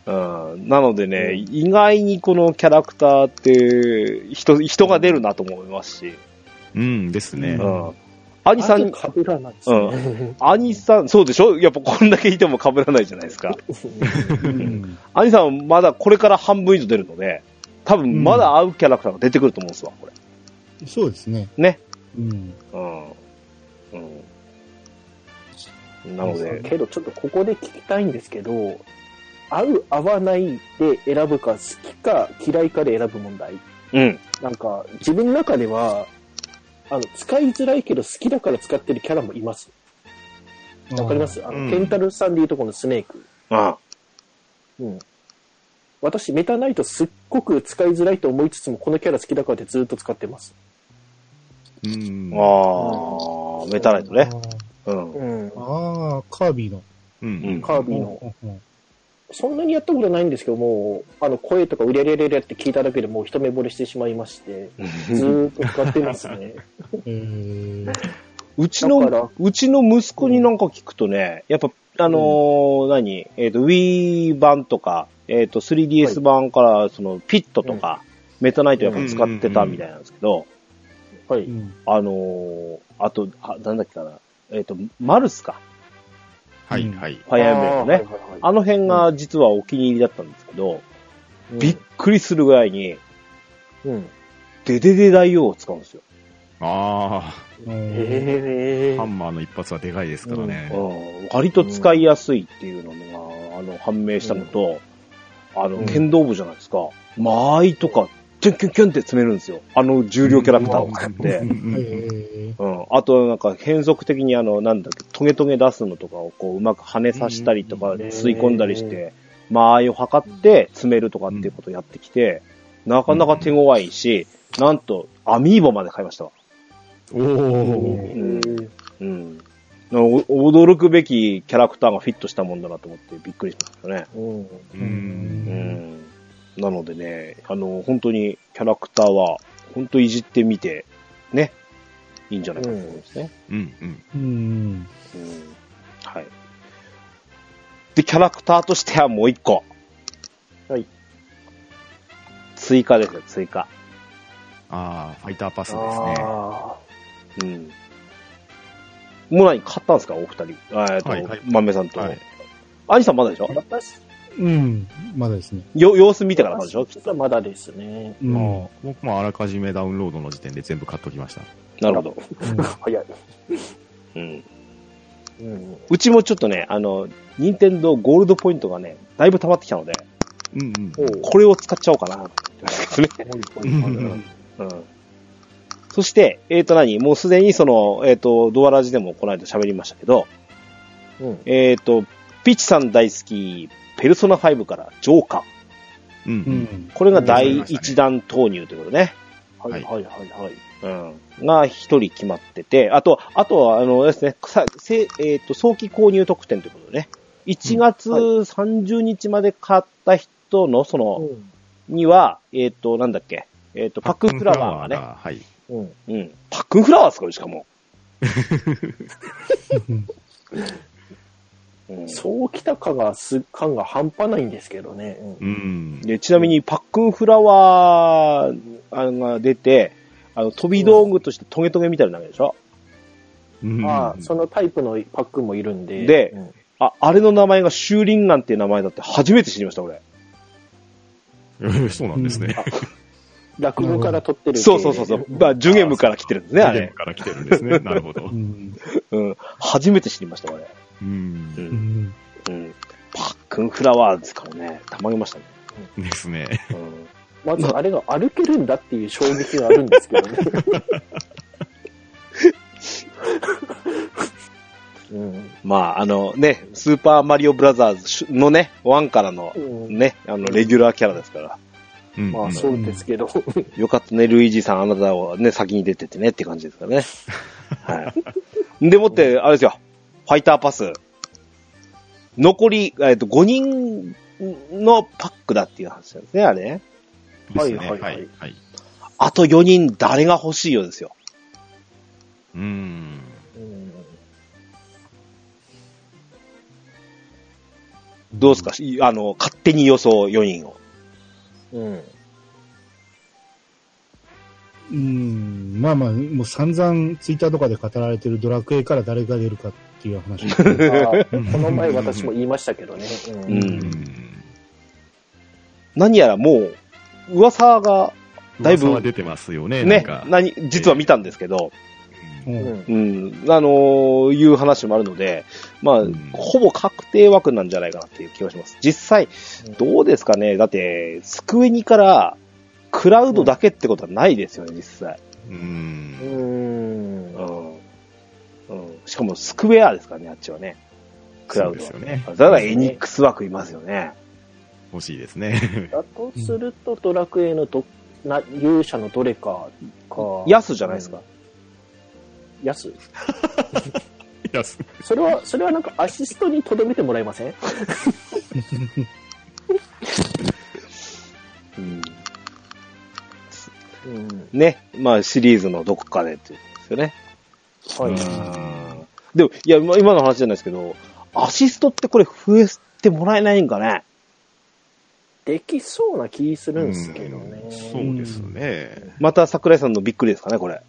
うん。なのでね、意外にこのキャラクターって、人、人が出るなと思いますし、うんですね。うん。兄さん、かぶらないですね。兄さん、そうでしょ？やっぱこんだけいても被らないじゃないですか。うん兄さんまだこれから半分以上出るので、多分まだ合うキャラクターが出てくると思うんですわ、これ。そうですね。ね。うん。うん。うん。なので、けどちょっとここで聞きたいんですけど、合う合わないで選ぶか、好きか嫌いかで選ぶ問題。うん。なんか、自分の中では、あの、使いづらいけど好きだから使ってるキャラもいます。わかります？あの、うんケンタルさんでいうとこのスネーク。あうん。私、メタナイトすっごく使いづらいと思いつつも、このキャラ好きだからってずっと使ってます。うん。あー、メタライトね。うん。うん。ああ、カービィの。うんうんカービィの。うんうんそんなにやったことないんですけども、あの、声とかうれれれれって聞いただけでもう一目惚れしてしまいまして、ずーっと使ってますね。えーうちだからの、うちの息子になんか聞くとね、やっぱ、あのー何？えっ、と、Wii 版とか、えっ、と、3DS 版から、その、ピットとか、メタナイトやっぱ使ってたみたいなんですけど、はい。うんあのーあと、あ、なんだっけかな。えっ、と、マルスか。はいはい。ファイアーエンブレムのね。ああの辺が実はお気に入りだったんですけど、うんびっくりするぐらいに、うん。デデデ大王を使うんですよ。あへあ、ハえ。ンマーの一発はでかいですからね。うん、割と使いやすいっていうのが、あの、判明したのと、あの、うん剣道部じゃないですか。間合いとか、キュンキュンキュンって詰めるんですよ。あの重量キャラクターを使って。うん。あと、なんか変則的にあの、なんだっけ、トゲトゲ出すのとかをこう、うまく跳ねさせたりとか、吸い込んだりして、間合いを測って詰めるとかっていうことをやってきて、なかなか手強いし、なんと、アミーボまで買いましたわ。おー。うん。驚くべきキャラクターがフィットしたもんだなと思ってびっくりしましたね。うん。う。ん。なのでね、あの、本当にキャラクターは、本当いじってみて、ね、いいんじゃないかと思いますね。うんうん。ーうん。うん。はい。で、キャラクターとしてはもう一個。はい。追加ですよ、追加。ああ、ファイターパスですね。あうん。もう何買ったんですか、お二人？あえっと、はいはい豆さんと。はい兄さんまだでしょ？うん。まだですね。よ様子見てからでしょ？きっと。はまだですね。うん。まあ、僕もあらかじめダウンロードの時点で全部買っときました。なるほど。早い。うん。うん。うちもちょっとね、あの、任天堂ゴールドポイントがね、だいぶ溜まってきたので、うんうん。これを使っちゃおうかな。うんうん。そして、えっ、と何？もうすでにその、えっ、と、ドアラジでもこの間喋りましたけど、うん。えっ、と、ピッチさん大好き、ペルソナ5からジョーカー。うん。これが第一弾投入ということね。はいはいはいはい。うん。が一人決まってて、あと、あとは、あのですね、させえっ、と、早期購入特典ということでね、1月30日まで買った人の、その、には、えっ、と、なんだっけ、えっ、と、パックンフラワーがね、はい。うん。うん。パックンフラワーですかしかも。うんそうきたかが、す、感が半端ないんですけどね。うんうん。でちなみに、パックンフラワーあのが出て、あの、飛び道具としてトゲトゲみたいなのでしょ？うんああ、そのタイプのパックもいるんで。でうんあ、あれの名前がシューリンガンっていう名前だって初めて知りました、俺。え ーそうなんですね。落語から取ってる。そうそうそうそう。まあ、ジュゲムから来てるんですね、あれ。ゲームから来てるんですね。なるほどう。ん。うん。初めて知りました、俺。う。うん。うんん。うん。パックンフラワーですからね。たまげましたね。ですね。うん。まずあれが歩けるんだっていう衝撃があるんですけどね。うんまあ、あのね、スーパーマリオブラザーズのね、1からのうんね、あの、レギュラーキャラですから。うんまあそうですけど。よかったね、ルイージさん、あなたをね、先に出てってねって感じですからね。はい。でもって、あれですよ、ファイターパス。残り、えっと、5人のパックだっていう話なんですね、あれね。ですね。はいはいはいはい。はい。あと4人、誰が欲しいようですよ。うん。うんどうですか？いあの、勝手に予想4人を。うん。うん。まあまあ、もう散々ツイッターとかで語られてるドラクエから誰が出るかっていう話この前私も言いましたけどね。うんうんうん。何やらもう、噂が、だいぶ噂は出てますよね。ねなんか、何、実は見たんですけど、うんうんうん、あのーいう話もあるので、まあ、うんほぼ確定枠なんじゃないかなっていう気がします。実際、どうですかねだって、スクエニから、クラウドだけってことはないですよね、実際。うん。しかも、スクエアですからね、あっちはね。クラウドはそうですよね。だからエニックス枠いますよね。欲しいですね。だとすると、ドラクエのど、な、勇者のどれかか。ヤスじゃないですか。ヤスいや、す それは、それはなんかアシストに留めてもらえません？うん。うん。ね。まあ、シリーズのどこかでっていうんですよね。はい。うんでも、いや、今今の話じゃないですけど、アシストってこれ増えてもらえないんかね？できそうな気するんですけどね。そうですね。また桜井さんのびっくりですかね、これ。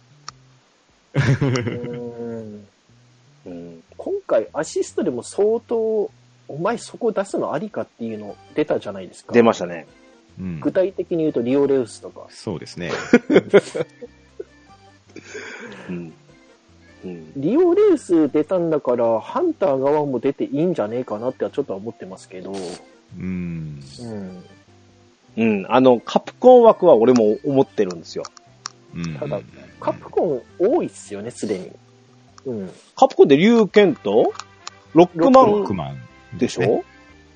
うんうん。今回アシストでも相当、お前そこ出すのありかっていうの出たじゃないですか。出ましたね。うん具体的に言うとリオレウスとか。そうですね。うん。うん。リオレウス出たんだから、ハンター側も出ていいんじゃねえかなってはちょっとは思ってますけど。うん。うん。うん。あの、カプコン枠は俺も思ってるんですよ。うんただカプコン多いっすよね、すでに。うん。カプコンで竜剣とロックマンロックマンでしょ、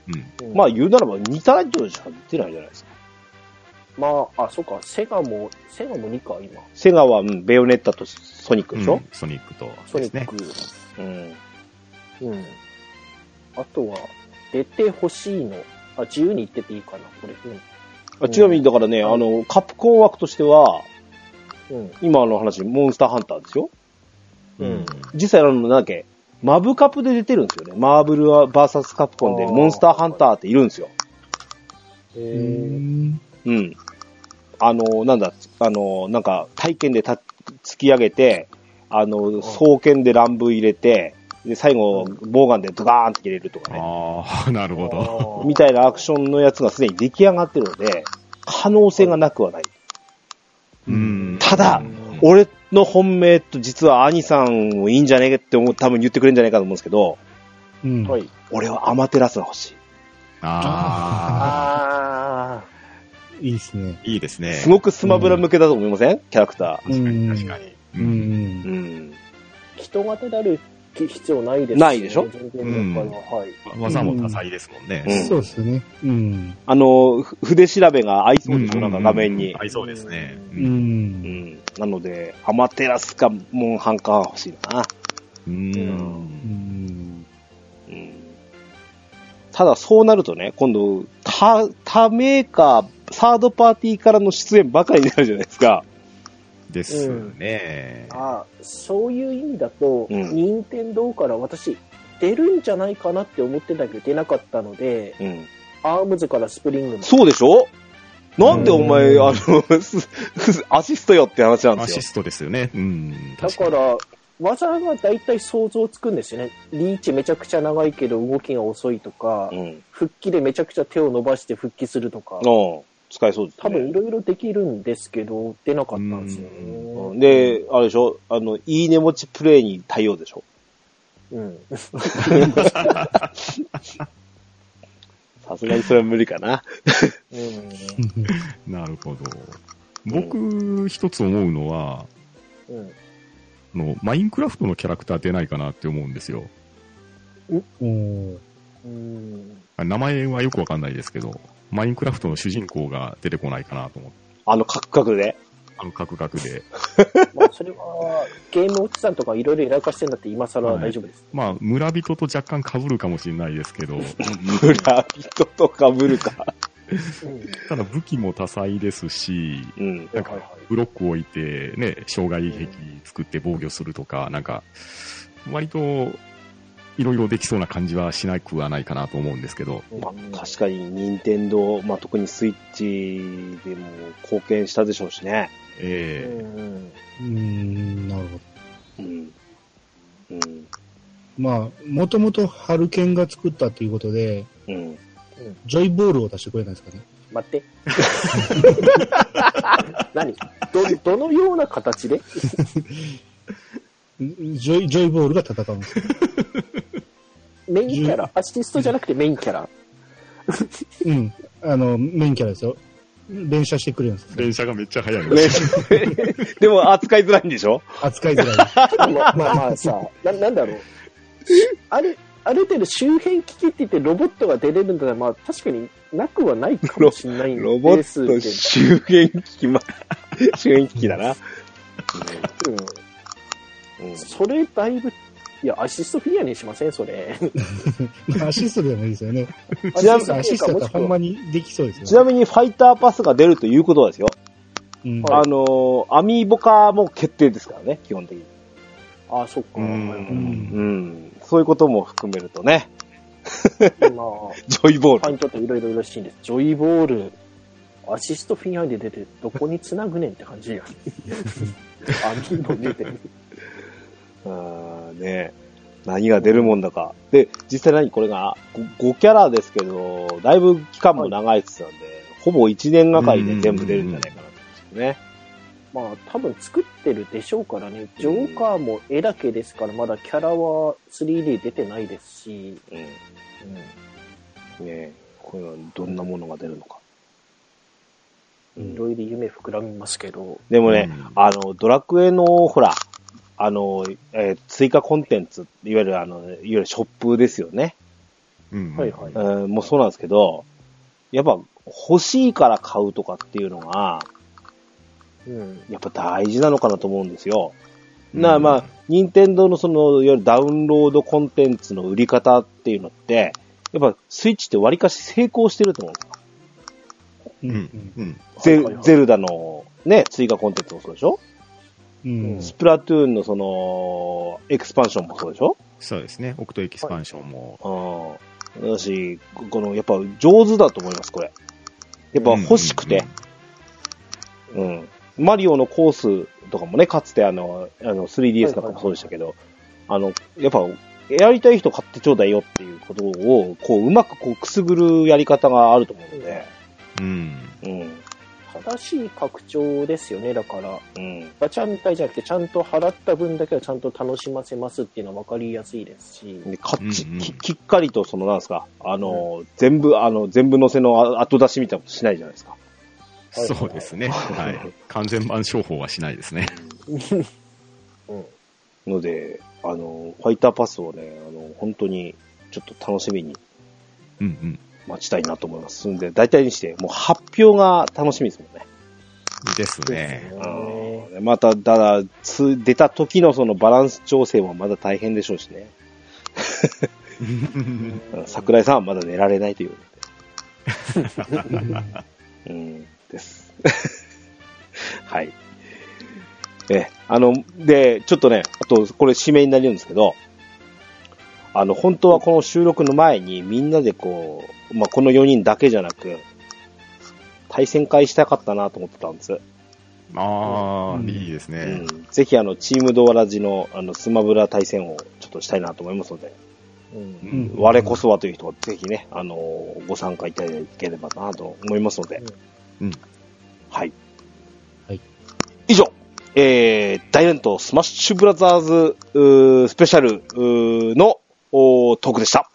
うん。うんまあ言うならば2タイトルしか出てないじゃないですか。まあ、あ、そうか、セガも、セガも2か、今。セガは、うん、ベヨネッタとソニックでしょ？うん、ソニックとですね。ソニック。うん。うん。あとは、出てほしいの。あ、自由に言ってていいかな、これ。あちなみにだからね、うんあの、カプコン枠としては、うん。うん。今の話、モンスターハンターですよ。うん実際あの、なんだっけ、マブカプで出てるんですよね。マーブルはバーサスカプコンでモンスターハンターっているんですよ。えうー、ん。うん。あの、なんだ、あの、なんか、体験でた突き上げて、あの、双剣で乱舞入れて、で、最後、ボウガンでドカーンって切れるとかね。ああ、なるほど。みたいなアクションのやつがすでに出来上がってるので、可能性がなくはない。うん。ただうん俺の本命と実は兄さんもいいんじゃねえって思う、多分言ってくれるんじゃないかと思うんですけど、うん。はい。俺はアマテラスが欲しい。ああ、あいいですね。いいですね。すごくスマブラ向けだと思いません？キャラクタ確かうんに、確かに。う。ー。うんん。ー、人型である必要ないですしないでしょ？全然だから、はい。技も多彩ですもんね。うんそうですね。うん。あの、ふ筆調べが合いそうでしょ、うんなんか画面に。合いそうですね。う。うんん。なので、アマテラスかモンハンかは欲しいな。う。うんん。うん。ただそうなるとね、今度、他、他メーカー、サードパーティーからの出演ばかりになるじゃないですか。ですね。あそういう意味だと、うん任天堂から私、出るんじゃないかなって思ってたけど出なかったので、うん。アームズからスプリングも。そうでしょ？なんでお前、うんあの、すアシストよって話なんですよ。アシストですよね。うん。かに。から、技が大体想像つくんですよね。リーチめちゃくちゃ長いけど動きが遅いとか、うん。復帰でめちゃくちゃ手を伸ばして復帰するとか、うん。使えそうです、ね。多分いろいろできるんですけど、出なかったんですようね。んで、あれでしょ？あの、いいね持ちプレイに対応でしょ？うん。さすがにそれは無理かな。うん。なるほど。僕、一つ思うのは、うん。あの、マインクラフトのキャラクター出ないかなって思うんですよ。名前はよくわかんないですけど、マインクラフトの主人公が出てこないかなと思って、あの、カクカクで？あの、カクカクで。まあ、それは、ゲームおじさんとかいろいろやらかしてんだって今更は大丈夫です。まあ、村人と若干被るかもしれないですけど、村人とかぶるか。うん。ただ武器も多彩ですし、うん。なんかはいはいブロック置いて、ね、障害壁作って防御するとか、なんか、割と、いろいろできそうな感じはしなくはないかなと思うんですけど、まあ、確かに、任天堂、まあ、特にスイッチでも貢献したでしょうしね。えうんうーん、なるほど。うん。うん。まあ、もともとハル研が作ったということで、うん。ジョイボールを出してくれないですかね。待って。何？ど、どのような形で？ジョイ、ジョイボールが戦うんですよ。メインキャラ？アシストじゃなくてメインキャラ？うん。あの、メインキャラですよ。連射してくれるんですよ。電車がめっちゃ速いんで でも、扱いづらいんでしょ？扱いづらい。まあまあまあさ、な、なんだろう。ある、ある程度周辺機器って言ってロボットが出れるんだら、まあ確かになくはないかもしれないんですロボット周辺機器、ま、周辺機器だな。うんうん。それだいぶ、いや、アシストフィギュアにしませんそれ。アシストでもいいですよね。ちなみにアシストだっほんまにできそうですよ。ちなみに、ファイターパスが出るということはですよ。うんはいあのーアミーボ化も決定ですからね、基本的に。ああ、そっか。うんうん。そういうことも含めるとね、今、ジョイボール。ちょっといろいろらしいんです。ジョイボール、アシストフィギュアで出て、どこに繋ぐねんって感じや。あみの出てる。あーね何が出るもんだか。で、実際何？これが 5, キャラですけど、だいぶ期間も長いって言ってたんで、ほぼ1年がかりで全部出るんじゃないかなと思うんですよね。まあ、多分作ってるでしょうからね。ジョーカーも絵だけですから、まだキャラは 3D 出てないですし、うん。うねこれはどんなものが出るのか。ん。いろいろ夢膨らみますけど、でもね、うんあの、ドラクエの、ほら、あの、えー追加コンテンツ、いわゆるあの、いわゆるショップですよね。うんはいはいうん、もうそうなんですけど、やっぱ欲しいから買うとかっていうのが、うん。やっぱ大事なのかなと思うんですよ。うんなあまあ、任天堂のその、いわゆるダウンロードコンテンツの売り方っていうのって、やっぱスイッチって割かし成功してると思うんですよ。ううんん。うん。ゼゼルダのね、追加コンテンツもそうでしょ？うん。スプラトゥーンのその、エクスパンションもそうでしょ？そうですね。オクトエキスパンションも。うん。だし、この、やっぱ上手だと思います、これ。やっぱ欲しくて。うん。マリオのコースとかもね、かつてあの、あの 3DS なんかもそうでしたけど、あの、やっぱ、やりたい人買ってちょうだいよっていうことを、こう、うまくこう、くすぐるやり方があると思うので、うん。うん。正しい拡張ですよね。だから、うん。ガチャみたいじゃなくて、ちゃんと払った分だけはちゃんと楽しませますっていうのは分かりやすいですし、で、かっち、うんうんききっかりと、その、なんですか、あの、全部、あの、全部載せの後出しみたいなことしないじゃないですか。はいそうですね。はい。完全版商法はしないですね。うん。ので、あの、ファイターパスをね、あの、本当に、ちょっと楽しみにうんうん。待ちたいなと思います。んで、大体にして、もう発表が楽しみですもんね。ですね。うんまた、ただ、つ、出た時のそのバランス調整もまだ大変でしょうしね。う ん桜井さんはまだ寝られないという。うん、です。はい。え、あの、で、ちょっとね、あと、これ締めになるんですけど、あの、本当はこの収録の前にみんなでこう、まあ、この4人だけじゃなく、対戦会したかったなと思ってたんです。ああ、うんいいですね。うん。ぜひあの、チームドアラジの、あの、スマブラ対戦をちょっとしたいなと思いますので、うんうん我こそはという人はぜひね、あの、ご参加いただければなと思いますので、うん。はい。はい。以上、えー、大乱闘スマッシュブラザーズ、うースペシャルうーのおートークでした。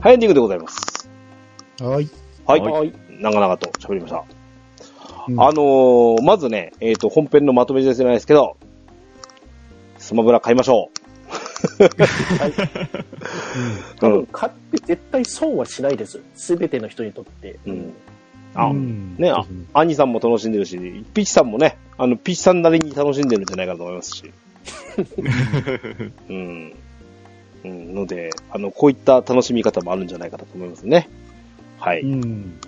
はい、エンディングでございます。はい。はい。はい。長々と喋りました。うんあのー、まずね、えっ、と、本編のまとめじゃないですけど、スマブラ買いましょう。うん。買って絶対損はしないです。すべての人にとって。うん。あ、うんね、あ、アニさんも楽しんでるし、ピッチさんもね、あの、ピッチさんなりに楽しんでるんじゃないかと思いますし。うん。うん、ので、あの、こういった楽しみ方もあるんじゃないかと思いますね。はい。うん。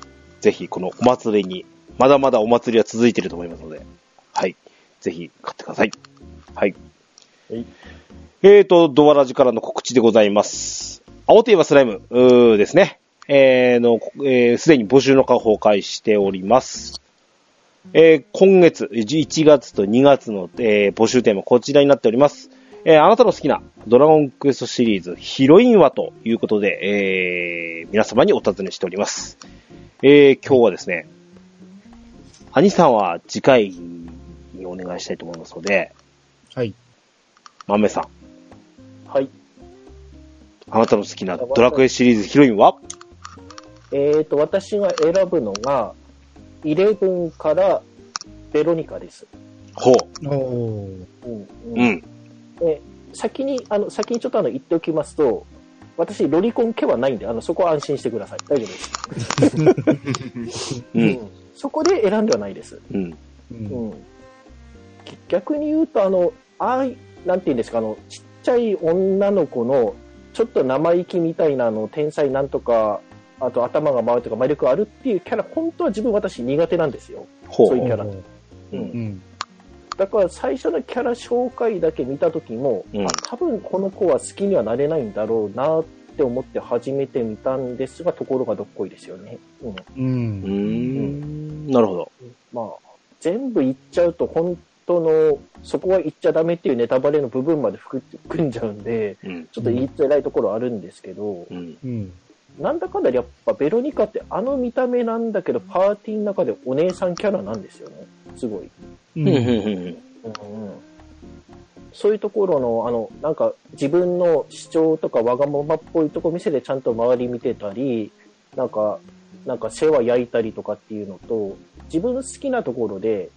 ぜひ、このお祭りに、まだまだお祭りは続いていると思いますので、はい。ぜひ、買ってください。はい。はいえーと、ドアラジからの告知でございます。青といえばスライム、うーですね。えーの、えーすでに募集の方を開始しております。えー今月、1月と2月の、えー募集テーマ、こちらになっております。えーあなたの好きなドラゴンクエストシリーズ、ヒロインはということで、えー皆様にお尋ねしております。えー今日はですね、兄さんは次回にお願いしたいと思いますので、はい。豆さん、はい。あなたの好きなドラクエシリーズヒロインは？えっ、と、私が選ぶのが、11からベロニカです。ほおー。うんう。うんうん。で先に、あの、先にちょっとあの、言っておきますと、私、ロリコン家はないんで、あの、そこは安心してください。大丈夫です。う。うんそこで選んではないです。うん。う。うんん。逆に言うと、あの、あい、なんて言うんですか、あの、ちっちゃい女の子の、ちょっと生意気みたいな、あの、天才なんとか、あと頭が回るとか魔力あるっていうキャラ、本当は自分私苦手なんですよ。ほそういうキャラう。うんうん。だから最初のキャラ紹介だけ見た時も、うんあ多分この子は好きにはなれないんだろうなって思って始めてみたんですが、ところがどっこいですよね。うん。う。ん。ん。なるほど。まあ、全部言っちゃうと本当の、そこは言っちゃダメっていうネタバレの部分まで含んじゃうんで、うん。ちょっと言いづらいところあるんですけど、うん。うん。なんだかんだでやっぱベロニカってあの見た目なんだけど、パーティーの中でお姉さんキャラなんですよね。すごい。ううん。うん。ん。うん。そういうところの、あの、なんか自分の主張とかわがままっぽいとこ見せてちゃんと周り見てたり、なんか、なんか世話焼いたりとかっていうのと、自分の好きなところで、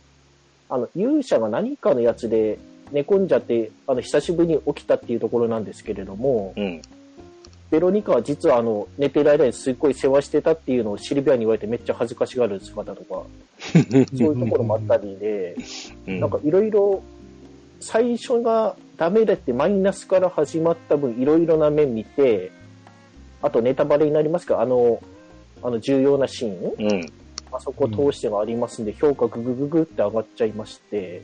あの、勇者が何かのやつで寝込んじゃって、あの、久しぶりに起きたっていうところなんですけれども、うん。ベロニカは実はあの、寝てる間にすっごい世話してたっていうのをシルビアに言われてめっちゃ恥ずかしがる姿とか、そういうところもあったりで、うん。なんかいろいろ、最初がダメだってマイナスから始まった分、いろいろな面見て、あとネタバレになりますが、あの、あの重要なシーン、うん。あそこを通してがありますんで、評価ググググって上がっちゃいまして、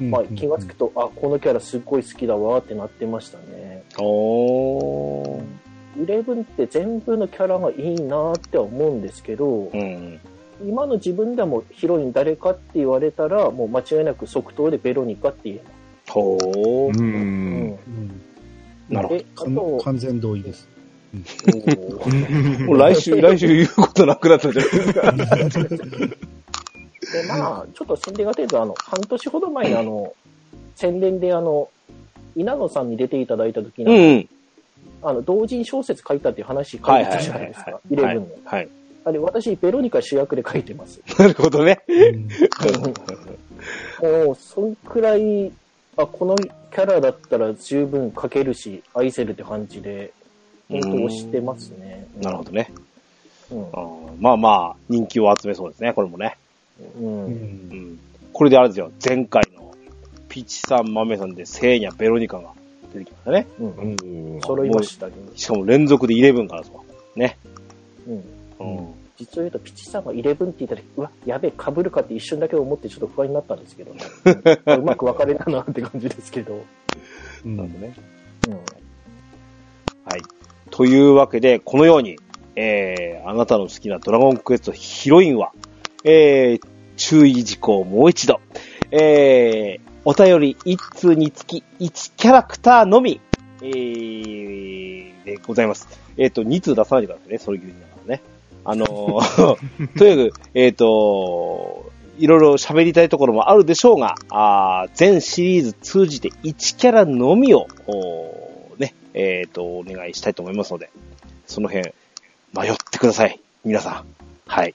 まあ気がつくと、あ、このキャラすっごい好きだわってなってましたね。おー。イレブンって全部のキャラがいいなって思うんですけど、うん。今の自分でもヒロイン誰かって言われたら、もう間違いなく即答でベロニカって言えほう。ー。ます。うんうん。なるほで、あかんと、完全同意です。もう来週、来週言うことなくなったじゃないですか。で、まあ、ちょっと宣伝が出ると、あの、半年ほど前にあの、宣伝であの、稲野さんに出ていただいた時うに、ん。あの、同人小説書いたっていう話書はいいてたじゃはいははいないいですか、イレブンの。はい。あれ、私、ベロニカ主役で書いてます。なるほどね。うんもう、そんくらい、あ、このキャラだったら十分書けるし、愛せるって感じで、本当押してますね。なるほどね。うん。うんまあまあ、人気を集めそうですね、これもね。う。うん。うんん。これであれですよ、前回のピーチさん、豆さんでセーニャ、ベロニカが出てきましたね。うん。お揃いましたね。しかも連続で11からですわ。ね。うん。うん。実を言うと、ピチさんが11って言ったら、うわ、やべえ、被るかって一瞬だけ思ってちょっと不安になったんですけどね。うまく分かれたなって感じですけど。うんなんでね。うん。はい。というわけで、このように、えー、あなたの好きなドラゴンクエストヒロインは、えー、注意事項もう一度、えー、お便り1通につき1キャラクターのみ、えー、でございます。えっ、と、2通出さないでくださいね、それぎりながらね。あの とにかく、えっ、と、いろいろ喋りたいところもあるでしょうが、あ全シリーズ通じて1キャラのみを、ね、えっ、と、お願いしたいと思いますので、その辺、迷ってください。皆さん。はい。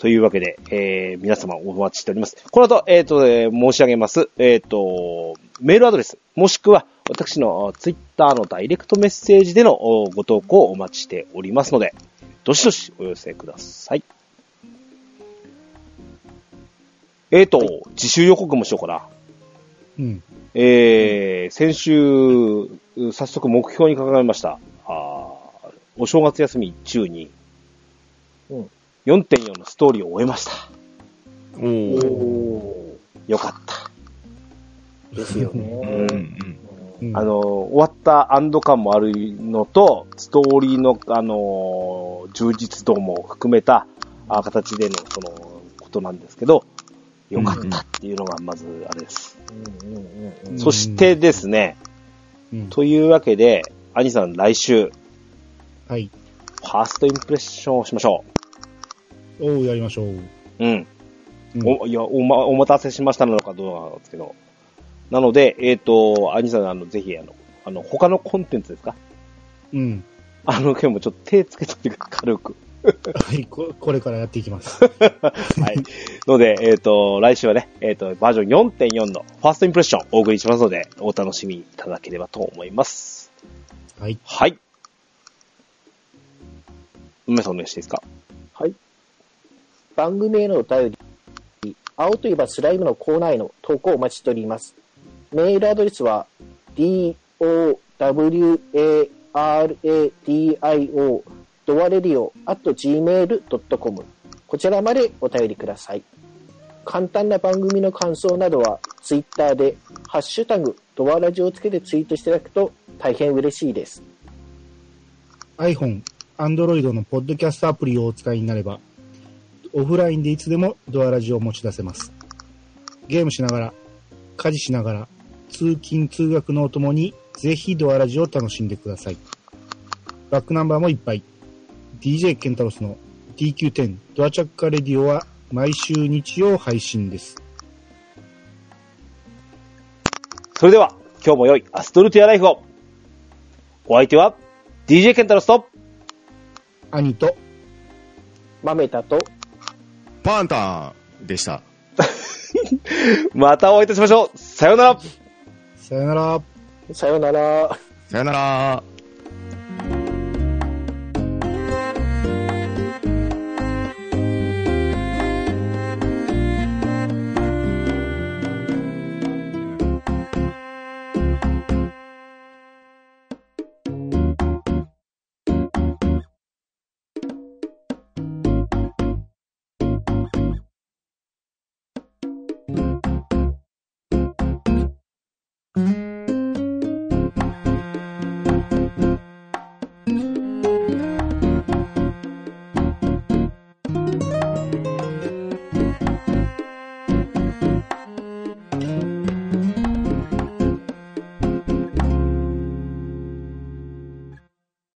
というわけで、えー、皆様お待ちしております。この後、えっ、と、えー申し上げます。えっ、と、メールアドレス、もしくは、私のツイッターのダイレクトメッセージでのご投稿をお待ちしておりますので、どしどしお寄せください。えっ、と、自習予告もしようかな。うん。えー、先週、早速目標に掲げました。あーお正月休み中に、うん4.4のストーリーを終えました。おーおよかった。ー。ですようね。うんんうんあの、終わった安堵感もあるのと、ストーリーの、あの、充実度も含めたあ形での、その、ことなんですけど、よかったっていうのがまずあれです。そしてですね、うん。というわけで、兄さん来週、はい。ファーストインプレッションをしましょおう、やりましょう。う。うん。うんお、いや、おま、お待たせしましたなのかどうかなんですけど。なので、えっ、と、兄さん、あの、ぜひ、あの、あの、他のコンテンツですか？うん。あの件もちょっと手つけといてください軽く。はい、ここれからやっていきます。はい。ので、えっ、と、来週はね、えっ、と、バージョン4.4のファーストインプレッションをお送りしますので、お楽しみいただければと思います。はい。はい。梅さんお願いしていいですか？はい。番組へのお便り、青といえばスライムのコーナーへの投稿をお待ちしております。メールアドレスは、dowaradio ドアレディオ at gmail.com こちらまでお便りください。簡単な番組の感想などは、ツイッターで、ハッシュタグ、ドアラジをつけてツイートしていただくと大変嬉しいです。iPhone、Android のポッドキャストアプリをお使いになれば、オフラインでいつでもドアラジを持ち出せます。ゲームしながら、家事しながら、通勤通学のお供に、ぜひドアラジを楽しんでください。バックナンバーもいっぱい。DJ ケンタロスの DQ10 ドアチャッカレディオは毎週日曜配信です。それでは、今日も良いアストルティアライフを。お相手は、DJ ケンタロスと、兄と、豆田と、パンタンでした。またお会いいたしましょう。さようなら。さよなら。さよなら。さよなら。